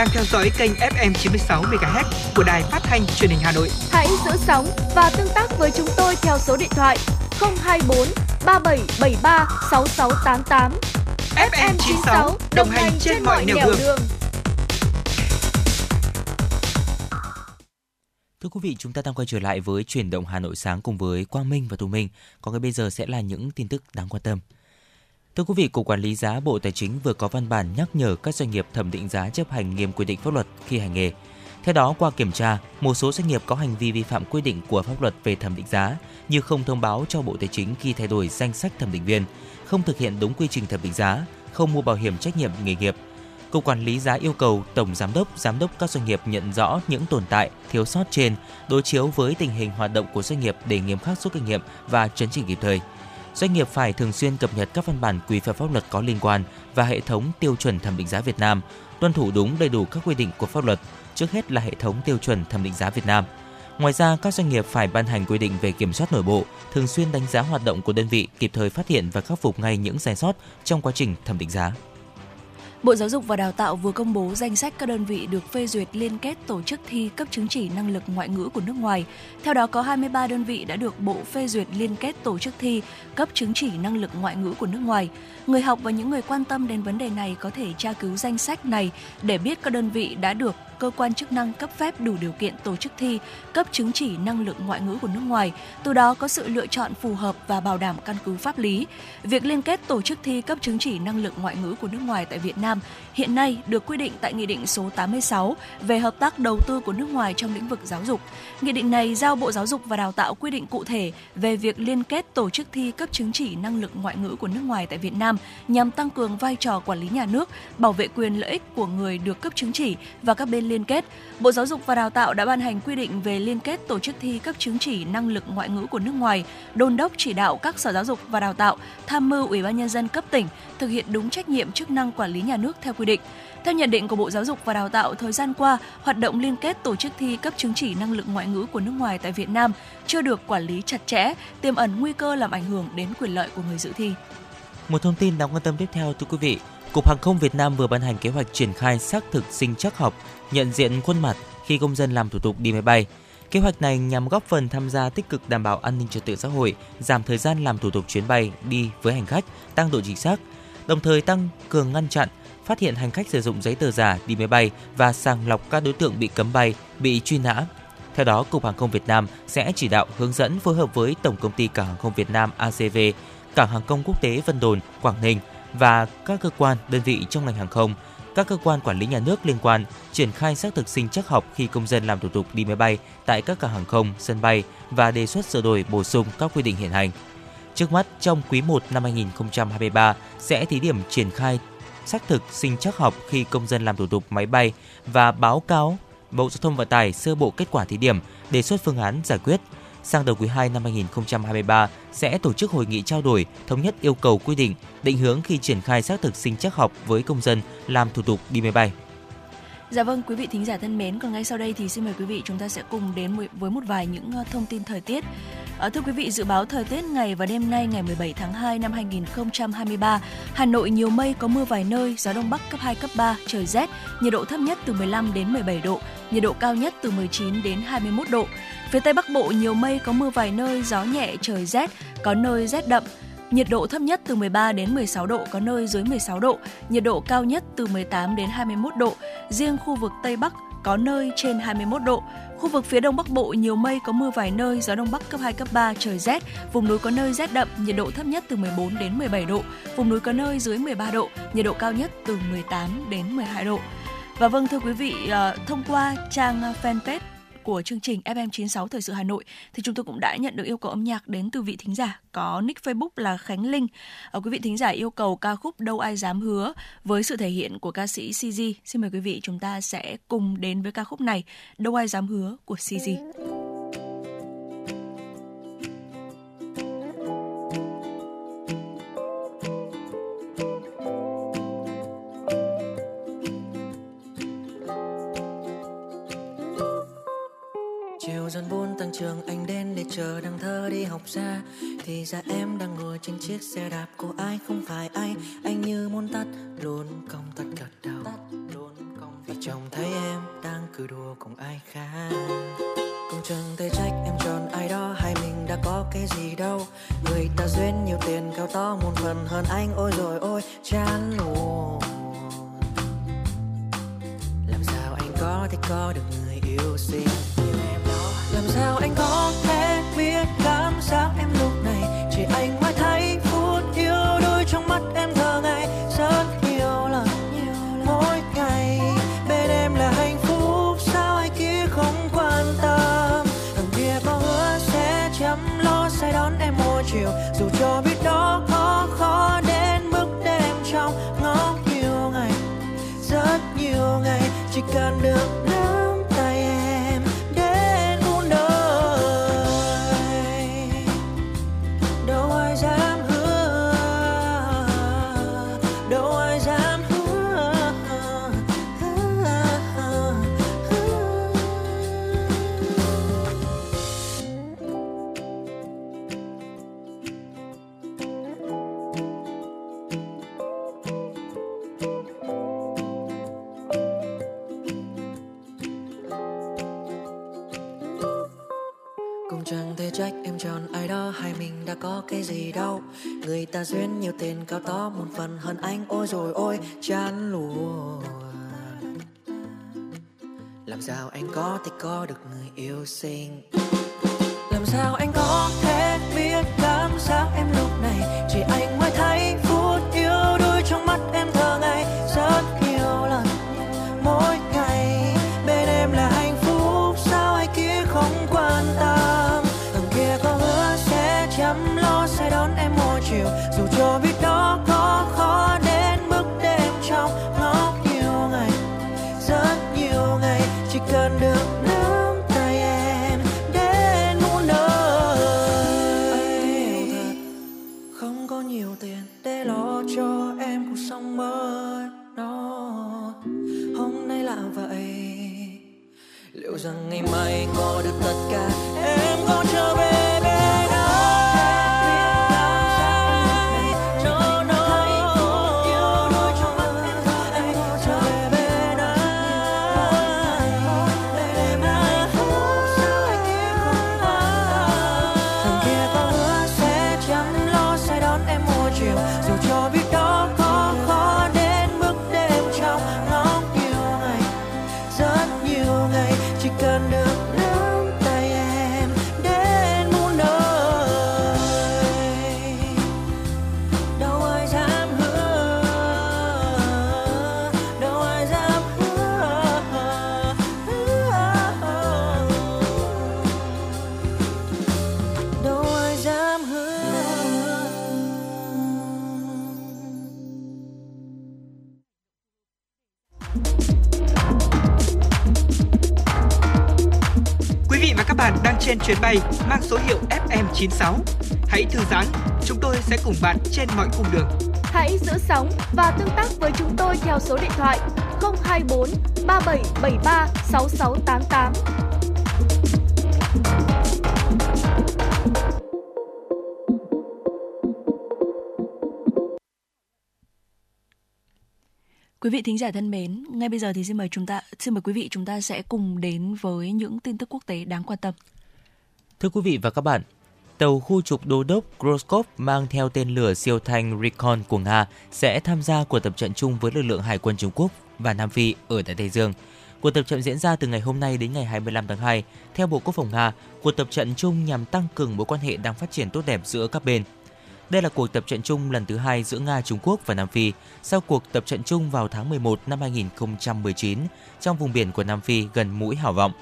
đang theo dõi kênh FM 96 MHz của đài phát thanh truyền hình Hà Nội. Hãy giữ sóng và tương tác với chúng tôi theo số điện thoại 024 3773 6688. FM 96 đồng hành trên mọi nẻo đường. Thưa quý vị, chúng ta đang quay trở lại với chuyển động Hà Nội sáng cùng với Quang Minh và Thu Minh. Còn ngay bây giờ sẽ là những tin tức đáng quan tâm. Thưa quý vị, Cục Quản lý giá Bộ Tài chính vừa có văn bản nhắc nhở các doanh nghiệp thẩm định giá chấp hành nghiêm quy định pháp luật khi hành nghề. Theo đó, qua kiểm tra, một số doanh nghiệp có hành vi vi phạm quy định của pháp luật về thẩm định giá như không thông báo cho Bộ Tài chính khi thay đổi danh sách thẩm định viên, không thực hiện đúng quy trình thẩm định giá, không mua bảo hiểm trách nhiệm nghề nghiệp. Cục Quản lý giá yêu cầu Tổng Giám đốc, Giám đốc các doanh nghiệp nhận rõ những tồn tại, thiếu sót trên, đối chiếu với tình hình hoạt động của doanh nghiệp để nghiêm khắc rút kinh nghiệm và chấn chỉnh kịp thời. Doanh nghiệp phải thường xuyên cập nhật các văn bản quy phạm pháp luật có liên quan và hệ thống tiêu chuẩn thẩm định giá Việt Nam, tuân thủ đúng đầy đủ các quy định của pháp luật, trước hết là hệ thống tiêu chuẩn thẩm định giá Việt Nam. Ngoài ra, các doanh nghiệp phải ban hành quy định về kiểm soát nội bộ, thường xuyên đánh giá hoạt động của đơn vị, kịp thời phát hiện và khắc phục ngay những sai sót trong quá trình thẩm định giá. Bộ Giáo dục và Đào tạo vừa công bố danh sách các đơn vị được phê duyệt liên kết tổ chức thi cấp chứng chỉ năng lực ngoại ngữ của nước ngoài. Theo đó, có 23 đơn vị đã được Bộ phê duyệt liên kết tổ chức thi cấp chứng chỉ năng lực ngoại ngữ của nước ngoài. Người học và những người quan tâm đến vấn đề này có thể tra cứu danh sách này để biết các đơn vị đã được cơ quan chức năng cấp phép đủ điều kiện tổ chức thi cấp chứng chỉ năng lực ngoại ngữ của nước ngoài, từ đó có sự lựa chọn phù hợp và bảo đảm căn cứ pháp lý. Việc liên kết tổ chức thi cấp chứng chỉ năng lực ngoại ngữ của nước ngoài tại Việt Nam hiện nay được quy định tại Nghị định số 86 về hợp tác đầu tư của nước ngoài trong lĩnh vực giáo dục. Nghị định này giao Bộ Giáo dục và Đào tạo quy định cụ thể về việc liên kết tổ chức thi cấp chứng chỉ năng lực ngoại ngữ của nước ngoài tại Việt Nam nhằm tăng cường vai trò quản lý nhà nước, bảo vệ quyền lợi ích của người được cấp chứng chỉ và các bên liên kết. Bộ Giáo dục và Đào tạo đã ban hành quy định về liên kết tổ chức thi cấp chứng chỉ năng lực ngoại ngữ của nước ngoài, đôn đốc chỉ đạo các sở giáo dục và đào tạo tham mưu Ủy ban nhân dân cấp tỉnh thực hiện đúng trách nhiệm chức năng quản lý nhà nước theo quy định. Theo nhận định của Bộ Giáo dục và Đào tạo, thời gian qua, hoạt động liên kết tổ chức thi cấp chứng chỉ năng lực ngoại ngữ của nước ngoài tại Việt Nam chưa được quản lý chặt chẽ, tiềm ẩn nguy cơ làm ảnh hưởng đến quyền lợi của người dự thi. Một thông tin đáng quan tâm tiếp theo thưa quý vị, Cục Hàng không Việt Nam vừa ban hành kế hoạch triển khai xác thực sinh chắc học, nhận diện khuôn mặt khi công dân làm thủ tục đi máy bay. Kế hoạch này nhằm góp phần tham gia tích cực đảm bảo an ninh trật tự xã hội, giảm thời gian làm thủ tục chuyến bay đi với hành khách, tăng độ chính xác, đồng thời tăng cường ngăn chặn, phát hiện hành khách sử dụng giấy tờ giả đi máy bay và sàng lọc các đối tượng bị cấm bay, bị truy nã. Theo đó, Cục Hàng không Việt Nam sẽ chỉ đạo hướng dẫn phối hợp với Tổng công ty Cảng hàng không Việt Nam ACV, Cảng hàng không quốc tế Vân Đồn, Quảng Ninh và các cơ quan, đơn vị trong ngành hàng không, các cơ quan quản lý nhà nước liên quan triển khai xác thực sinh chắc học khi công dân làm thủ tục đi máy bay tại các cảng hàng không, sân bay và đề xuất sửa đổi bổ sung các quy định hiện hành. Trước mắt, trong quý 1 năm 2023 sẽ thí điểm triển khai xác thực sinh chắc học khi công dân làm thủ tục máy bay và báo cáo Bộ Giao thông Vận tải sơ bộ kết quả thí điểm, đề xuất phương án giải quyết. Sang đầu quý 2 năm 2023 sẽ tổ chức hội nghị trao đổi, thống nhất yêu cầu quy định, định hướng khi triển khai xác thực sinh chắc học với công dân làm thủ tục đi máy bay. Dạ vâng, quý vị thính giả thân mến, còn ngay sau đây thì xin mời quý vị chúng ta sẽ cùng đến với một vài những ờ, thông tin thời tiết. À, thưa quý vị, dự báo thời tiết ngày và đêm nay ngày 17 tháng 2 năm 2023, Hà Nội nhiều mây có mưa vài nơi, gió đông bắc cấp 2 cấp 3, trời rét, nhiệt độ thấp nhất từ 15 đến 17 độ, nhiệt độ cao nhất từ 19 đến 21 độ. Phía Tây Bắc Bộ nhiều mây có mưa vài nơi, gió nhẹ, trời rét, có nơi rét đậm. Nhiệt độ thấp nhất từ 13 đến 16 độ, có nơi dưới 16 độ, nhiệt độ cao nhất từ 18 đến 21 độ. Riêng khu vực Tây Bắc có nơi trên 21 độ. Khu vực phía đông bắc bộ nhiều mây có mưa vài nơi, gió đông bắc cấp 2 cấp 3, trời rét, vùng núi có nơi rét đậm, nhiệt độ thấp nhất từ 14 đến 17 độ, vùng núi có nơi dưới 13 độ, nhiệt độ cao nhất từ 18 đến 12 độ. Và vâng thưa quý vị, ờ, thông qua trang fanpage của chương trình FM96 Thời sự Hà Nội thì chúng tôi cũng đã nhận được yêu cầu âm nhạc đến từ vị thính giả có nick Facebook là Khánh Linh. Ở quý vị thính giả yêu cầu ca khúc Đâu ai dám hứa với sự thể hiện của ca sĩ CG. Xin mời quý vị chúng ta sẽ cùng đến với ca khúc này Đâu ai dám hứa của CG. Chiều dần buôn tăng trường anh đến để chờ đằng thơ đi học ra. Thì ra em đang ngồi trên chiếc xe đạp của ai không phải anh anh như muốn tắt luôn công tắt gật đầu. Tắt luôn không vì chồng thấy em đang cười đùa cùng ai khác. Cũng chẳng thể trách em chọn ai đó hay mình đã có cái gì đâu. Người ta duyên nhiều tiền cao to một phần hơn anh. Ôi rồi ôi, chán luôn. Làm sao anh có thể có được người yêu xinh? Sao anh có ta duyên nhiều tiền cao to một phần hơn anh ôi rồi ôi chán luôn làm sao anh có thể có được người yêu xinh? Làm sao anh có thể biết cảm giác em lúc này? Chỉ FM96. Hãy thư giãn, chúng tôi sẽ cùng bạn trên mọi cung đường. Hãy giữ sóng và tương tác với chúng tôi theo số điện thoại 024 3773 6688. Quý vị thính giả thân mến, ngay bây giờ thì xin mời chúng ta xin mời quý vị chúng ta sẽ cùng đến với những tin tức quốc tế đáng quan tâm. Thưa quý vị và các bạn, tàu khu trục đô đốc Groskov mang theo tên lửa siêu thanh Recon của Nga sẽ tham gia cuộc tập trận chung với lực lượng hải quân Trung Quốc và Nam Phi ở đại Tây Dương. Cuộc tập trận diễn ra từ ngày hôm nay đến ngày 25 tháng 2. Theo Bộ Quốc phòng Nga, cuộc tập trận chung nhằm tăng cường mối quan hệ đang phát triển tốt đẹp giữa các bên. Đây là cuộc tập trận chung lần thứ hai giữa Nga, Trung Quốc và Nam Phi sau cuộc tập trận chung vào tháng 11 năm 2019 trong vùng biển của Nam Phi gần mũi Hảo Vọng.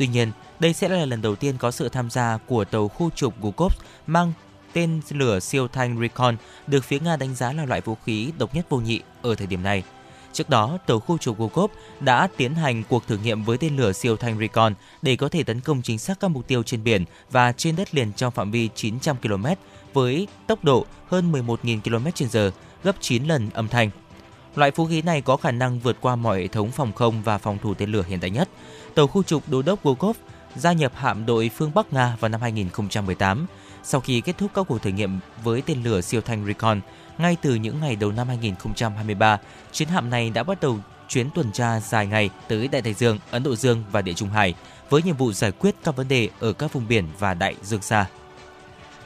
Tuy nhiên, đây sẽ là lần đầu tiên có sự tham gia của tàu khu trục Gukov mang tên lửa siêu thanh Recon được phía Nga đánh giá là loại vũ khí độc nhất vô nhị ở thời điểm này. Trước đó, tàu khu trục Gukov đã tiến hành cuộc thử nghiệm với tên lửa siêu thanh Recon để có thể tấn công chính xác các mục tiêu trên biển và trên đất liền trong phạm vi 900 km với tốc độ hơn 11.000 km/h, gấp 9 lần âm thanh. Loại vũ khí này có khả năng vượt qua mọi hệ thống phòng không và phòng thủ tên lửa hiện đại nhất. Tàu khu trục Đô đốc Gokov gia nhập hạm đội phương Bắc Nga vào năm 2018 sau khi kết thúc các cuộc thử nghiệm với tên lửa siêu thanh Recon. Ngay từ những ngày đầu năm 2023, chiến hạm này đã bắt đầu chuyến tuần tra dài ngày tới Đại Tây Dương, Ấn Độ Dương và Địa Trung Hải với nhiệm vụ giải quyết các vấn đề ở các vùng biển và đại dương xa.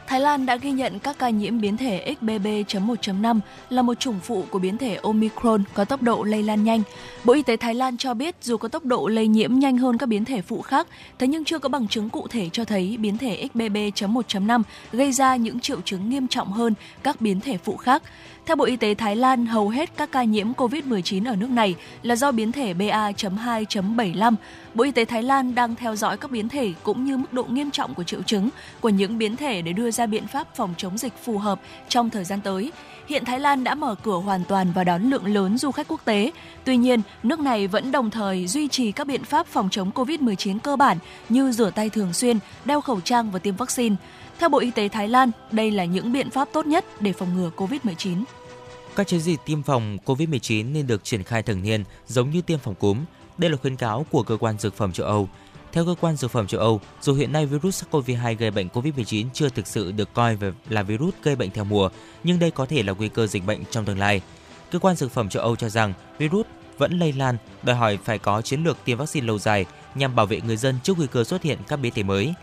Thái Lan đã ghi nhận các ca nhiễm biến thể XBB.1.5 là một chủng phụ của biến thể Omicron có tốc độ lây lan nhanh. Bộ Y tế Thái Lan cho biết dù có tốc độ lây nhiễm nhanh hơn các biến thể phụ khác, thế nhưng chưa có bằng chứng cụ thể cho thấy biến thể XBB.1.5 gây ra những triệu chứng nghiêm trọng hơn các biến thể phụ khác. Theo Bộ Y tế Thái Lan, hầu hết các ca nhiễm COVID-19 ở nước này là do biến thể BA.2.75. Bộ Y tế Thái Lan đang theo dõi các biến thể cũng như mức độ nghiêm trọng của triệu chứng của những biến thể để đưa ra biện pháp phòng chống dịch phù hợp trong thời gian tới. Hiện Thái Lan đã mở cửa hoàn toàn và đón lượng lớn du khách quốc tế. Tuy nhiên, nước này vẫn đồng thời duy trì các biện pháp phòng chống COVID-19 cơ bản như rửa tay thường xuyên, đeo khẩu trang và tiêm vaccine. Theo Bộ Y tế Thái Lan, đây là những biện pháp tốt nhất để phòng ngừa COVID-19. Các chiến dịch tiêm phòng COVID-19 nên được triển khai thường niên giống như tiêm phòng cúm. Đây là khuyến cáo của cơ quan dược phẩm châu Âu. Theo cơ quan dược phẩm châu Âu, dù hiện nay virus SARS-CoV-2 gây bệnh COVID-19 chưa thực sự được coi là virus gây bệnh theo mùa, nhưng đây có thể là nguy cơ dịch bệnh trong tương lai. Cơ quan dược phẩm châu Âu cho rằng virus vẫn lây lan, đòi hỏi phải có chiến lược tiêm vaccine lâu dài nhằm bảo vệ người dân trước nguy cơ xuất hiện các biến thể mới.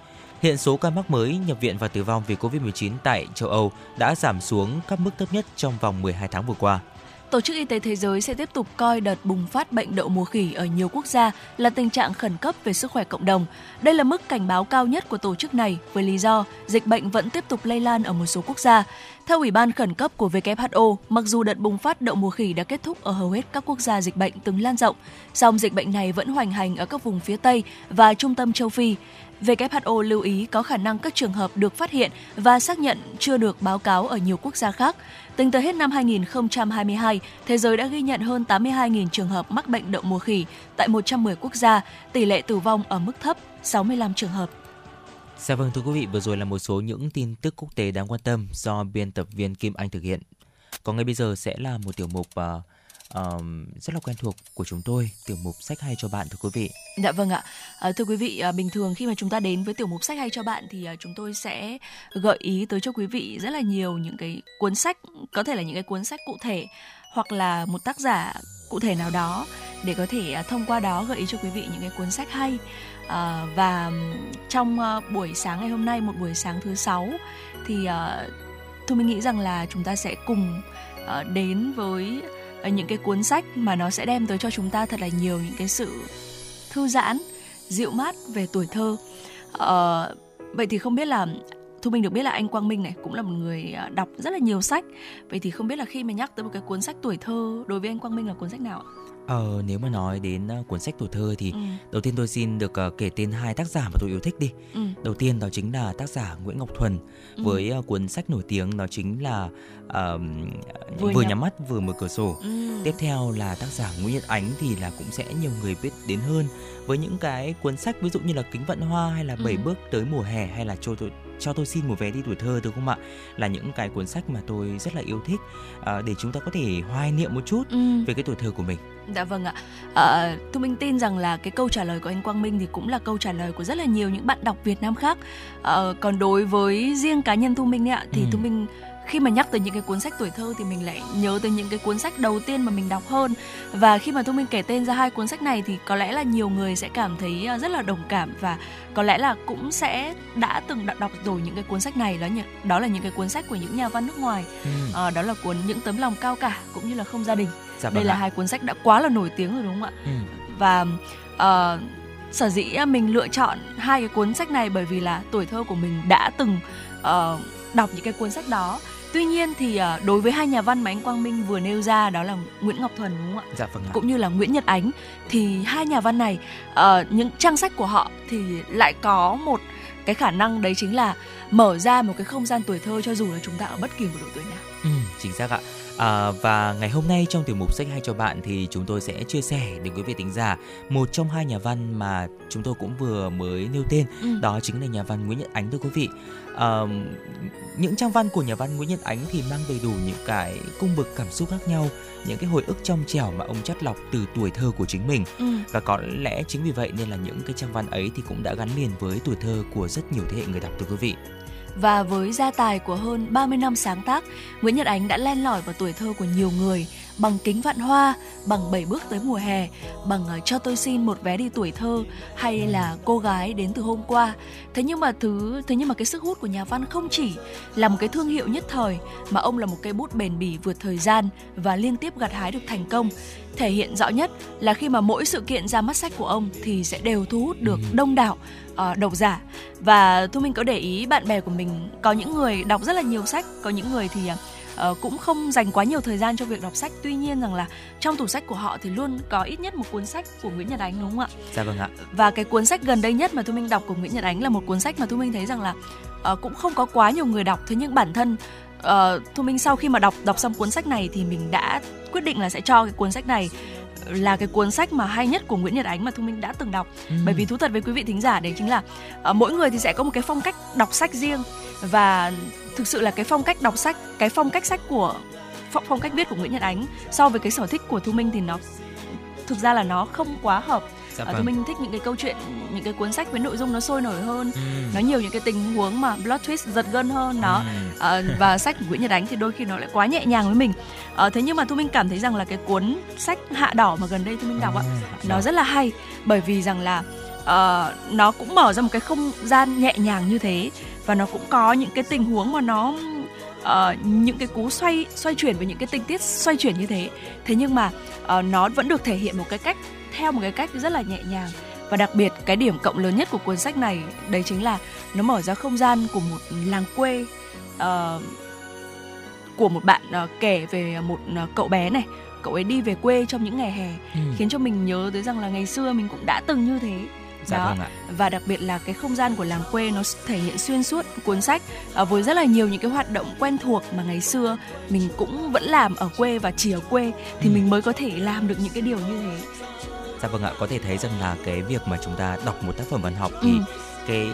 Hiện số ca mắc mới nhập viện và tử vong vì COVID-19 tại châu Âu đã giảm xuống các mức thấp nhất trong vòng 12 tháng vừa qua. Tổ chức Y tế Thế giới sẽ tiếp tục coi đợt bùng phát bệnh đậu mùa khỉ ở nhiều quốc gia là tình trạng khẩn cấp về sức khỏe cộng đồng. Đây là mức cảnh báo cao nhất của tổ chức này với lý do dịch bệnh vẫn tiếp tục lây lan ở một số quốc gia. Theo Ủy ban khẩn cấp của WHO, mặc dù đợt bùng phát đậu mùa khỉ đã kết thúc ở hầu hết các quốc gia dịch bệnh từng lan rộng, song dịch bệnh này vẫn hoành hành ở các vùng phía Tây và trung tâm châu Phi. WHO lưu ý có khả năng các trường hợp được phát hiện và xác nhận chưa được báo cáo ở nhiều quốc gia khác. Tính tới hết năm 2022, thế giới đã ghi nhận hơn 82.000 trường hợp mắc bệnh đậu mùa khỉ tại 110 quốc gia, tỷ lệ tử vong ở mức thấp 65 trường hợp. Dạ vâng thưa quý vị, vừa rồi là một số những tin tức quốc tế đáng quan tâm do biên tập viên Kim Anh thực hiện. Còn ngay bây giờ sẽ là một tiểu mục uh, uh, rất là quen thuộc của chúng tôi, tiểu mục sách hay cho bạn thưa quý vị. Dạ vâng ạ. À, thưa quý vị, à, bình thường khi mà chúng ta đến với tiểu mục sách hay cho bạn thì à, chúng tôi sẽ gợi ý tới cho quý vị rất là nhiều những cái cuốn sách, có thể là những cái cuốn sách cụ thể hoặc là một tác giả cụ thể nào đó để có thể à, thông qua đó gợi ý cho quý vị những cái cuốn sách hay. À, và trong à, buổi sáng ngày hôm nay một buổi sáng thứ sáu thì à, tôi mình nghĩ rằng là chúng ta sẽ cùng à, đến với Ờ, những cái cuốn sách mà nó sẽ đem tới cho chúng ta thật là nhiều những cái sự thư giãn dịu mát về tuổi thơ. Ờ, vậy thì không biết là thu minh được biết là anh quang minh này cũng là một người ờ, đọc rất là nhiều sách. Vậy thì không biết là khi mà nhắc tới một cái cuốn sách tuổi thơ đối với anh quang minh là cuốn sách nào ạ? Ờ, nếu mà nói đến uh, cuốn sách tuổi thơ thì ừ. đầu tiên tôi xin được uh, kể tên hai tác giả mà tôi yêu thích đi. Ừ. Đầu tiên đó chính là tác giả Nguyễn Ngọc Thuần ừ. với uh, cuốn sách nổi tiếng đó chính là uh, vừa, vừa nhắm mắt vừa mở cửa sổ. Ừ. Tiếp theo là tác giả Nguyễn Nhật Ánh thì là cũng sẽ nhiều người biết đến hơn với những cái cuốn sách ví dụ như là Kính vận hoa hay là Bảy ừ. bước tới mùa hè hay là tôi cho tôi xin một vé đi tuổi thơ được không ạ là những cái cuốn sách mà tôi rất là yêu thích uh, để chúng ta có thể hoài niệm một chút ừ. về cái tuổi thơ của mình Dạ vâng ạ. À, Thu Minh tin rằng là cái câu trả lời của anh Quang Minh thì cũng là câu trả lời của rất là nhiều những bạn đọc Việt Nam khác. À, còn đối với riêng cá nhân Thu Minh ạ, thì ừ. Thu Minh khi mà nhắc tới những cái cuốn sách tuổi thơ thì mình lại nhớ tới những cái cuốn sách đầu tiên mà mình đọc hơn và khi mà thu minh kể tên ra hai cuốn sách này thì có lẽ là nhiều người sẽ cảm thấy à, rất là đồng cảm và có lẽ là cũng sẽ đã từng đọc rồi những cái cuốn sách này đó đó là những cái cuốn sách của những nhà văn nước ngoài ừ. à, đó là cuốn những tấm lòng cao cả cũng như là không gia đình dạ, đây vâng là ạ. hai cuốn sách đã quá là nổi tiếng rồi đúng không ạ ừ. và uh, sở dĩ mình lựa chọn hai cái cuốn sách này bởi vì là tuổi thơ của mình đã từng uh, đọc những cái cuốn sách đó Tuy nhiên thì uh, đối với hai nhà văn mà anh Quang Minh vừa nêu ra đó là Nguyễn Ngọc Thuần đúng không ạ? Dạ vâng ạ. Cũng như là Nguyễn Nhật Ánh thì hai nhà văn này uh, những trang sách của họ thì lại có một cái khả năng đấy chính là mở ra một cái không gian tuổi thơ cho dù là chúng ta ở bất kỳ một độ tuổi nào. Ừ, chính xác ạ. À, và ngày hôm nay trong tiểu mục sách hay cho bạn thì chúng tôi sẽ chia sẻ đến quý vị tính giả một trong hai nhà văn mà chúng tôi cũng vừa mới nêu tên ừ. đó chính là nhà văn Nguyễn Nhật Ánh thưa quý vị. À, những trang văn của nhà văn Nguyễn Nhật Ánh thì mang đầy đủ những cái cung bậc cảm xúc khác nhau, những cái hồi ức trong trẻo mà ông chắt lọc từ tuổi thơ của chính mình. Ừ. Và có lẽ chính vì vậy nên là những cái trang văn ấy thì cũng đã gắn liền với tuổi thơ của rất nhiều thế hệ người đọc thưa quý vị. Và với gia tài của hơn 30 năm sáng tác, Nguyễn Nhật Ánh đã len lỏi vào tuổi thơ của nhiều người bằng kính vạn hoa, bằng bảy bước tới mùa hè, bằng uh, cho tôi xin một vé đi tuổi thơ hay là cô gái đến từ hôm qua. Thế nhưng mà thứ thế nhưng mà cái sức hút của nhà văn không chỉ là một cái thương hiệu nhất thời mà ông là một cây bút bền bỉ vượt thời gian và liên tiếp gặt hái được thành công. Thể hiện rõ nhất là khi mà mỗi sự kiện ra mắt sách của ông thì sẽ đều thu hút được ừ. đông đảo uh, độc giả và thu minh có để ý bạn bè của mình có những người đọc rất là nhiều sách có những người thì uh, cũng không dành quá nhiều thời gian cho việc đọc sách tuy nhiên rằng là trong tủ sách của họ thì luôn có ít nhất một cuốn sách của Nguyễn Nhật Ánh đúng không ạ? Dạ vâng ạ. Và cái cuốn sách gần đây nhất mà Thu Minh đọc của Nguyễn Nhật Ánh là một cuốn sách mà Thu Minh thấy rằng là uh, cũng không có quá nhiều người đọc thế nhưng bản thân uh, Thu Minh sau khi mà đọc đọc xong cuốn sách này thì mình đã quyết định là sẽ cho cái cuốn sách này là cái cuốn sách mà hay nhất của Nguyễn Nhật Ánh mà Thu Minh đã từng đọc. Ừ. Bởi vì thú thật với quý vị thính giả đấy chính là uh, mỗi người thì sẽ có một cái phong cách đọc sách riêng và thực sự là cái phong cách đọc sách, cái phong cách sách của phong, phong cách viết của Nguyễn Nhật Ánh so với cái sở thích của Thu Minh thì nó thực ra là nó không quá hợp dạ vâng. Thu Minh thích những cái câu chuyện những cái cuốn sách với nội dung nó sôi nổi hơn ừ. nó nhiều những cái tình huống mà plot twist giật gân hơn nó ừ. à, và sách của Nguyễn Nhật Ánh thì đôi khi nó lại quá nhẹ nhàng với mình à, thế nhưng mà Thu Minh cảm thấy rằng là cái cuốn sách Hạ Đỏ mà gần đây Thu Minh đọc ạ ừ, nó rất là hay. Bởi vì rằng là uh, nó cũng mở ra một cái không gian nhẹ nhàng như thế và nó cũng có những cái tình huống mà nó uh, những cái cú xoay xoay chuyển với những cái tình tiết xoay chuyển như thế. Thế nhưng mà uh, nó vẫn được thể hiện một cái cách theo một cái cách rất là nhẹ nhàng. Và đặc biệt cái điểm cộng lớn nhất của cuốn sách này đấy chính là nó mở ra không gian của một làng quê uh, của một bạn uh, kể về một uh, cậu bé này cậu ấy đi về quê trong những ngày hè ừ. khiến cho mình nhớ tới rằng là ngày xưa mình cũng đã từng như thế Dạ đó. Vâng ạ. Và đặc biệt là cái không gian của làng quê nó thể hiện xuyên suốt cuốn sách uh, với rất là nhiều những cái hoạt động quen thuộc mà ngày xưa mình cũng vẫn làm ở quê và chỉ ở quê thì ừ. mình mới có thể làm được những cái điều như thế. Dạ vâng ạ, có thể thấy rằng là cái việc mà chúng ta đọc một tác phẩm văn học thì ừ. cái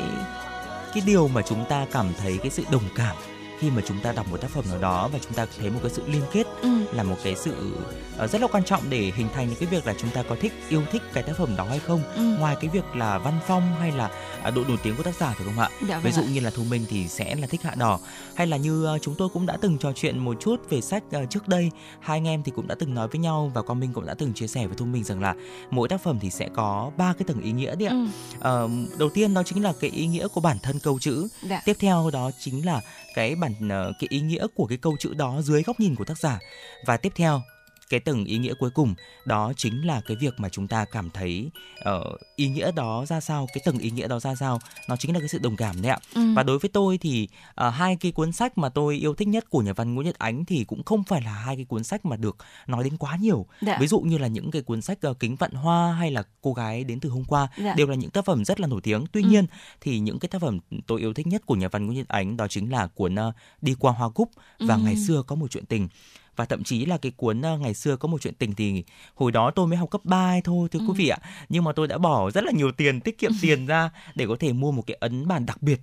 cái điều mà chúng ta cảm thấy cái sự đồng cảm khi mà chúng ta đọc một tác phẩm nào đó và chúng ta thấy một cái sự liên kết ừ. là một cái sự uh, rất là quan trọng để hình thành những cái việc là chúng ta có thích yêu thích cái tác phẩm đó hay không ừ. ngoài cái việc là văn phong hay là uh, độ nổi tiếng của tác giả phải không ạ dạ, ví dụ ạ. như là thu minh thì sẽ là thích hạ đỏ hay là như uh, chúng tôi cũng đã từng trò chuyện một chút về sách uh, trước đây hai anh em thì cũng đã từng nói với nhau và quang minh cũng đã từng chia sẻ với thu minh rằng là mỗi tác phẩm thì sẽ có ba cái tầng ý nghĩa đấy ạ ừ. uh, đầu tiên đó chính là cái ý nghĩa của bản thân câu chữ dạ. tiếp theo đó chính là cái bản ờ, cái ý nghĩa của cái câu chữ đó dưới góc nhìn của tác giả. Và tiếp theo cái tầng ý nghĩa cuối cùng đó chính là cái việc mà chúng ta cảm thấy uh, ý nghĩa đó ra sao cái tầng ý nghĩa đó ra sao nó chính là cái sự đồng cảm đấy ạ ừ. và đối với tôi thì uh, hai cái cuốn sách mà tôi yêu thích nhất của nhà văn Nguyễn Nhật Ánh thì cũng không phải là hai cái cuốn sách mà được nói đến quá nhiều dạ. ví dụ như là những cái cuốn sách uh, kính vạn hoa hay là cô gái đến từ hôm qua dạ. đều là những tác phẩm rất là nổi tiếng tuy ừ. nhiên thì những cái tác phẩm tôi yêu thích nhất của nhà văn Nguyễn Nhật Ánh đó chính là cuốn uh, đi qua hoa cúc và ừ. ngày xưa có một chuyện tình và thậm chí là cái cuốn uh, ngày xưa có một chuyện tình thì hồi đó tôi mới học cấp 3 thôi thưa ừ. quý vị ạ nhưng mà tôi đã bỏ rất là nhiều tiền tiết kiệm tiền ra để có thể mua một cái ấn bản đặc biệt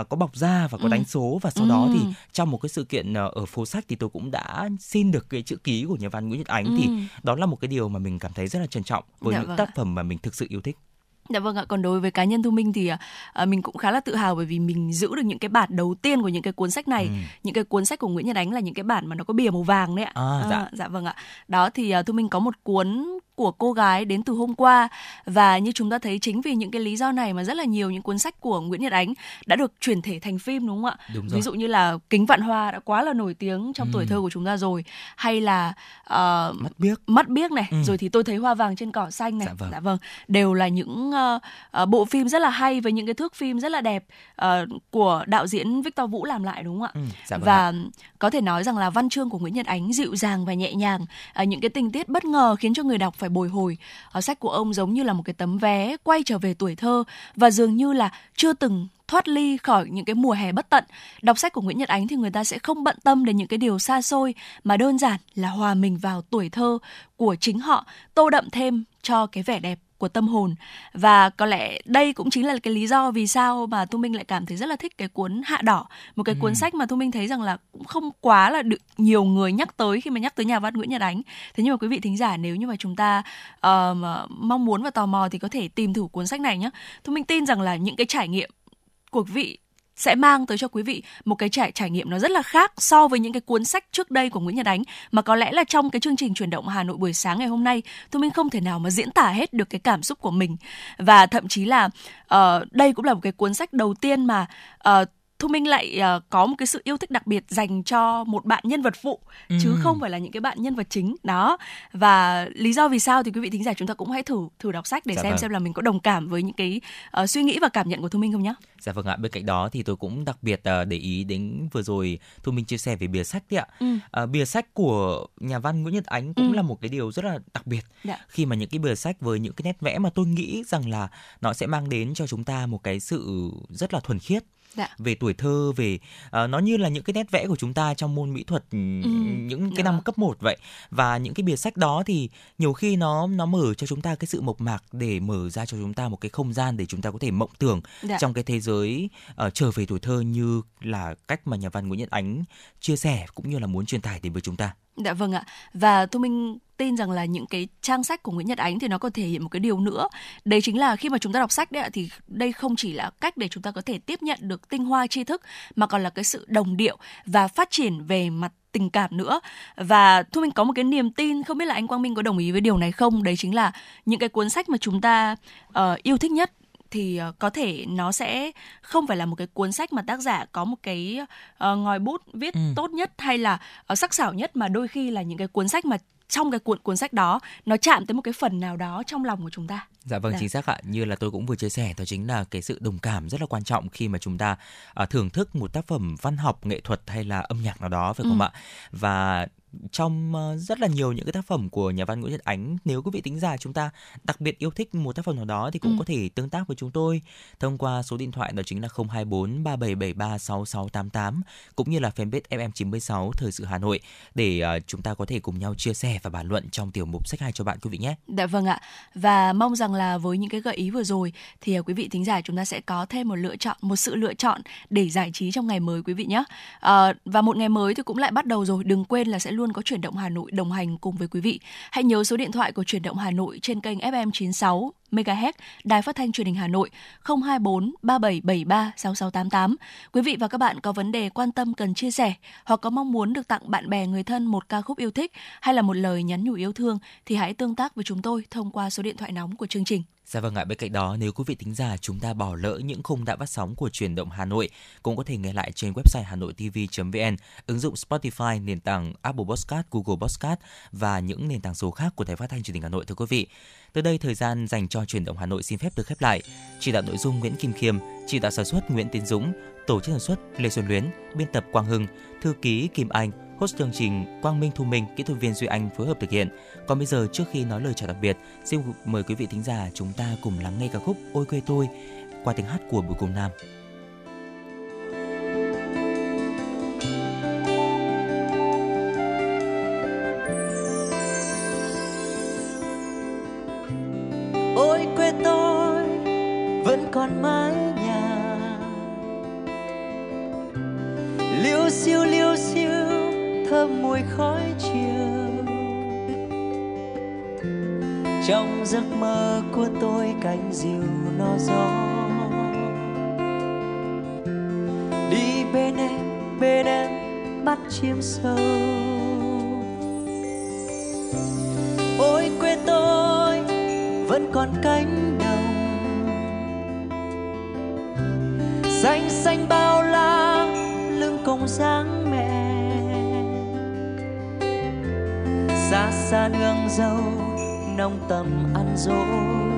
uh, có bọc da và có ừ. đánh số và sau ừ. đó thì trong một cái sự kiện uh, ở phố sách thì tôi cũng đã xin được cái chữ ký của nhà văn Nguyễn Nhật Ánh ừ. thì đó là một cái điều mà mình cảm thấy rất là trân trọng với dạ những vâng tác phẩm mà mình thực sự yêu thích. Dạ vâng ạ, còn đối với cá nhân Thu Minh thì à, mình cũng khá là tự hào bởi vì mình giữ được những cái bản đầu tiên của những cái cuốn sách này. Ừ. Những cái cuốn sách của Nguyễn Nhật Ánh là những cái bản mà nó có bìa màu vàng đấy ạ. À, dạ. À, dạ vâng ạ. Đó thì à, Thu Minh có một cuốn của cô gái đến từ hôm qua và như chúng ta thấy chính vì những cái lý do này mà rất là nhiều những cuốn sách của Nguyễn Nhật Ánh đã được chuyển thể thành phim đúng không ạ? Đúng rồi. Ví dụ như là Kính Vạn Hoa đã quá là nổi tiếng trong Ừ. tuổi thơ của chúng ta rồi hay là uh, mắt biếc mắt biếc này Ừ. rồi thì tôi thấy hoa vàng trên cỏ xanh này Dạ vâng. đều là những uh, uh, bộ phim rất là hay với những cái thước phim rất là đẹp uh, của đạo diễn Victor Vũ làm lại đúng không ạ Ừ, dạ vâng và ạ. có thể nói rằng là văn chương của Nguyễn Nhật Ánh dịu dàng và nhẹ nhàng uh, những cái tình tiết bất ngờ khiến cho người đọc phải bồi hồi ờ, sách của ông giống như là một cái tấm vé quay trở về tuổi thơ và dường như là chưa từng thoát ly khỏi những cái mùa hè bất tận. Đọc sách của Nguyễn Nhật Ánh thì người ta sẽ không bận tâm đến những cái điều xa xôi mà đơn giản là hòa mình vào tuổi thơ của chính họ, tô đậm thêm cho cái vẻ đẹp của tâm hồn. Và có lẽ đây cũng chính là cái lý do vì sao mà Thu Minh lại cảm thấy rất là thích cái cuốn Hạ đỏ một cái cuốn sách mà Thu Minh thấy rằng là cũng không quá là được nhiều người nhắc tới khi mà nhắc tới nhà văn Nguyễn Nhật Ánh. Thế nhưng mà quý vị thính giả nếu như mà chúng ta mà mong muốn và tò mò thì có thể tìm thử cuốn sách này nhé Thu Minh tin rằng là những cái trải nghiệm của quý vị sẽ mang tới cho quý vị một cái trải trải nghiệm nó rất là khác so với những cái cuốn sách trước đây của Nguyễn Nhật Ánh. Mà có lẽ là trong cái chương trình chuyển động Hà Nội buổi sáng ngày hôm nay tôi Minh không thể nào mà diễn tả hết được cái cảm xúc của mình. Và thậm chí là uh, đây cũng là một cái cuốn sách đầu tiên mà uh, Thu Minh lại ờ, có một cái sự yêu thích đặc biệt dành cho một bạn nhân vật phụ chứ Ừ. không phải là những cái bạn nhân vật chính đó và lý do vì sao thì quý vị thính giả chúng ta cũng hãy thử thử đọc sách để Dạ xem vâng. xem là mình có đồng cảm với những cái ờ, suy nghĩ và cảm nhận của Thu Minh không nhé. Dạ vâng ạ, bên cạnh đó thì tôi cũng đặc biệt ờ, để ý đến vừa rồi Thu Minh chia sẻ về bìa sách đấy ạ. Ừ. Ờ, bìa sách của nhà văn Nguyễn Nhật Ánh cũng Ừ. là một cái điều rất là đặc biệt. Dạ. Khi mà những cái bìa sách với những cái nét vẽ mà tôi nghĩ rằng là nó sẽ mang đến cho chúng ta một cái sự rất là thuần khiết Dạ. về tuổi thơ về ờ, nó như là những cái nét vẽ của chúng ta trong môn mỹ thuật ừ, những cái đó. năm cấp 1 vậy và những cái bìa sách đó thì nhiều khi nó nó mở cho chúng ta cái sự mộc mạc để mở ra cho chúng ta một cái không gian để chúng ta có thể mộng tưởng Dạ. trong cái thế giới ờ, trở về tuổi thơ như là cách mà nhà văn Nguyễn Nhật Ánh chia sẻ cũng như là muốn truyền tải đến với chúng ta. Dạ vâng ạ. Và Thu Minh tin rằng là những cái trang sách của Nguyễn Nhật Ánh thì nó còn thể hiện một cái điều nữa. Đấy chính là khi mà chúng ta đọc sách đấy ạ thì đây không chỉ là cách để chúng ta có thể tiếp nhận được tinh hoa tri thức mà còn là cái sự đồng điệu và phát triển về mặt tình cảm nữa và thu minh có một cái niềm tin không biết là anh quang minh có đồng ý với điều này không đấy chính là những cái cuốn sách mà chúng ta uh, yêu thích nhất thì ờ, có thể nó sẽ không phải là một cái cuốn sách mà tác giả có một cái ờ, ngòi bút viết Ừ. tốt nhất hay là ờ, sắc sảo nhất mà đôi khi là những cái cuốn sách mà trong cái cuốn cuốn sách đó nó chạm tới một cái phần nào đó trong lòng của chúng ta Dạ vâng Dạ. chính xác ạ. Như là tôi cũng vừa chia sẻ đó chính là cái sự đồng cảm rất là quan trọng khi mà chúng ta à, thưởng thức một tác phẩm văn học, nghệ thuật hay là âm nhạc nào đó phải không Ừ. ạ? Và trong ờ, rất là nhiều những cái tác phẩm của nhà văn Nguyễn Nhật Ánh nếu quý vị tính giả chúng ta đặc biệt yêu thích một tác phẩm nào đó thì cũng Ừ. có thể tương tác với chúng tôi thông qua số điện thoại đó chính là 024 3773 6688 cũng như là fanpage FM96 Thời sự Hà Nội để ờ, chúng ta có thể cùng nhau chia sẻ và bàn luận trong tiểu mục sách hay cho bạn quý vị nhé. Dạ vâng ạ. Và mong rằng là với những cái gợi ý vừa rồi thì à, quý vị thính giả chúng ta sẽ có thêm một lựa chọn, một sự lựa chọn để giải trí trong ngày mới quý vị nhé. À, và một ngày mới thì cũng lại bắt đầu rồi. Đừng quên là sẽ luôn luôn có chuyển động Hà Nội đồng hành cùng với quý vị. Hãy nhớ số điện thoại của chuyển động Hà Nội trên kênh FM 96 MHz, Đài Phát thanh Truyền hình Hà Nội 024 3773 6688. Quý vị và các bạn có vấn đề quan tâm cần chia sẻ hoặc có mong muốn được tặng bạn bè, người thân một ca khúc yêu thích hay là một lời nhắn nhủ yêu thương thì hãy tương tác với chúng tôi thông qua số điện thoại nóng của chương trình. Dạ vâng ạ, bên cạnh đó nếu quý vị tính giả chúng ta bỏ lỡ những khung đã phát sóng của truyền động Hà Nội cũng có thể nghe lại trên website hanoitv.vn, ứng dụng Spotify, nền tảng Apple Podcast, Google Podcast và những nền tảng số khác của Đài Phát thanh Truyền hình Hà Nội thưa quý vị. Từ đây thời gian dành cho truyền động Hà Nội xin phép được khép lại. Chỉ đạo nội dung Nguyễn Kim Khiêm, chỉ đạo sản xuất Nguyễn Tiến Dũng, tổ chức sản xuất Lê Xuân Luyến, biên tập Quang Hưng, thư ký Kim Anh, host chương trình Quang Minh Thu Minh, kỹ thuật viên Duy Anh phối hợp thực hiện. Còn bây giờ trước khi nói lời chào tạm biệt, xin mời quý vị thính giả chúng ta cùng lắng nghe ca khúc Ôi quê tôi qua tiếng hát của Bùi Cùng Nam. Dịu cánh no gió. Đi bên em bên em bắt chim sâu. Ôi quê tôi, vẫn còn cánh đồng. Xanh xanh bao la, lưng còng dáng mẹ. Xa xa nương dâu, nông tầm ăn dối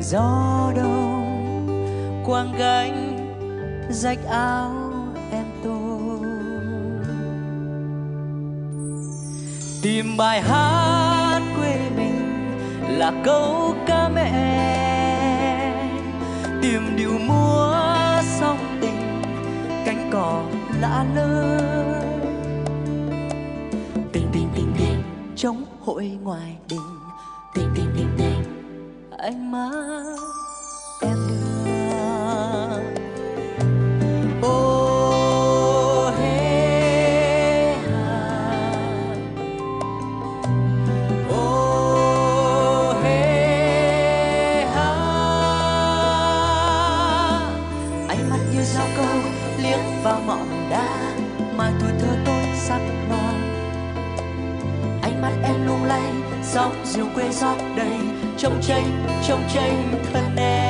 gió đông, quang gánh rách áo em tôi. Tìm bài hát quê mình là câu ca mẹ. Tìm điệu múa song tình cánh cỏ lạ lơi tình tình tình tình trong hội ngoài đình. Tình tình tình tình anh mất em đưa ô hê hà. Ô hê hà. Ánh mắt như dao câu liếc vào mỏm đá, mà tuổi thơ tôi sắc non ánh mắt em lung lay, sóng diều quê gió đầy trong tranh trong tranh thân em.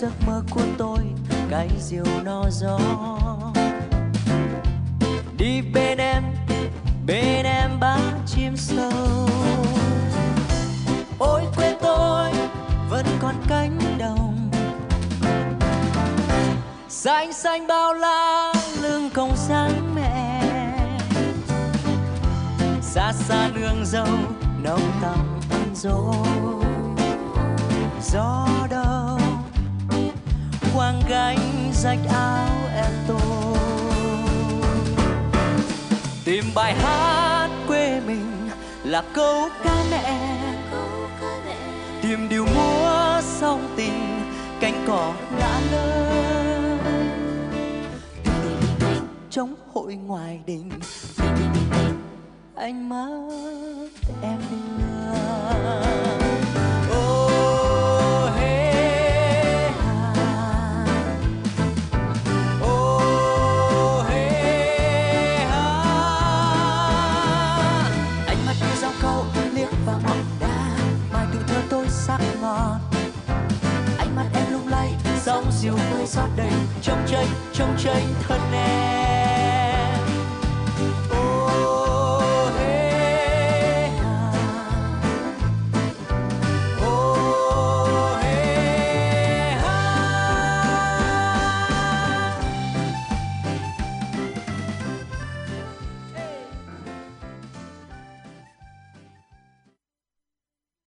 Giấc mơ của tôi, cái diều no gió. Đi bên em bên em bám chim sâu. Ôi, quê tôi vẫn còn cánh đồng. Xanh xanh bao la, lưng còng sáng mẹ. Xa xa nương dâu nồng tầm ăn dối gió gánh rách áo em tôi. Tìm bài hát quê mình là câu ca mẹ. Tìm điều múa song tình cánh cỏ ngã lơ. Trong hội ngoài đình, anh mất em đưa xót đầy trong tranh trong tranh thân em.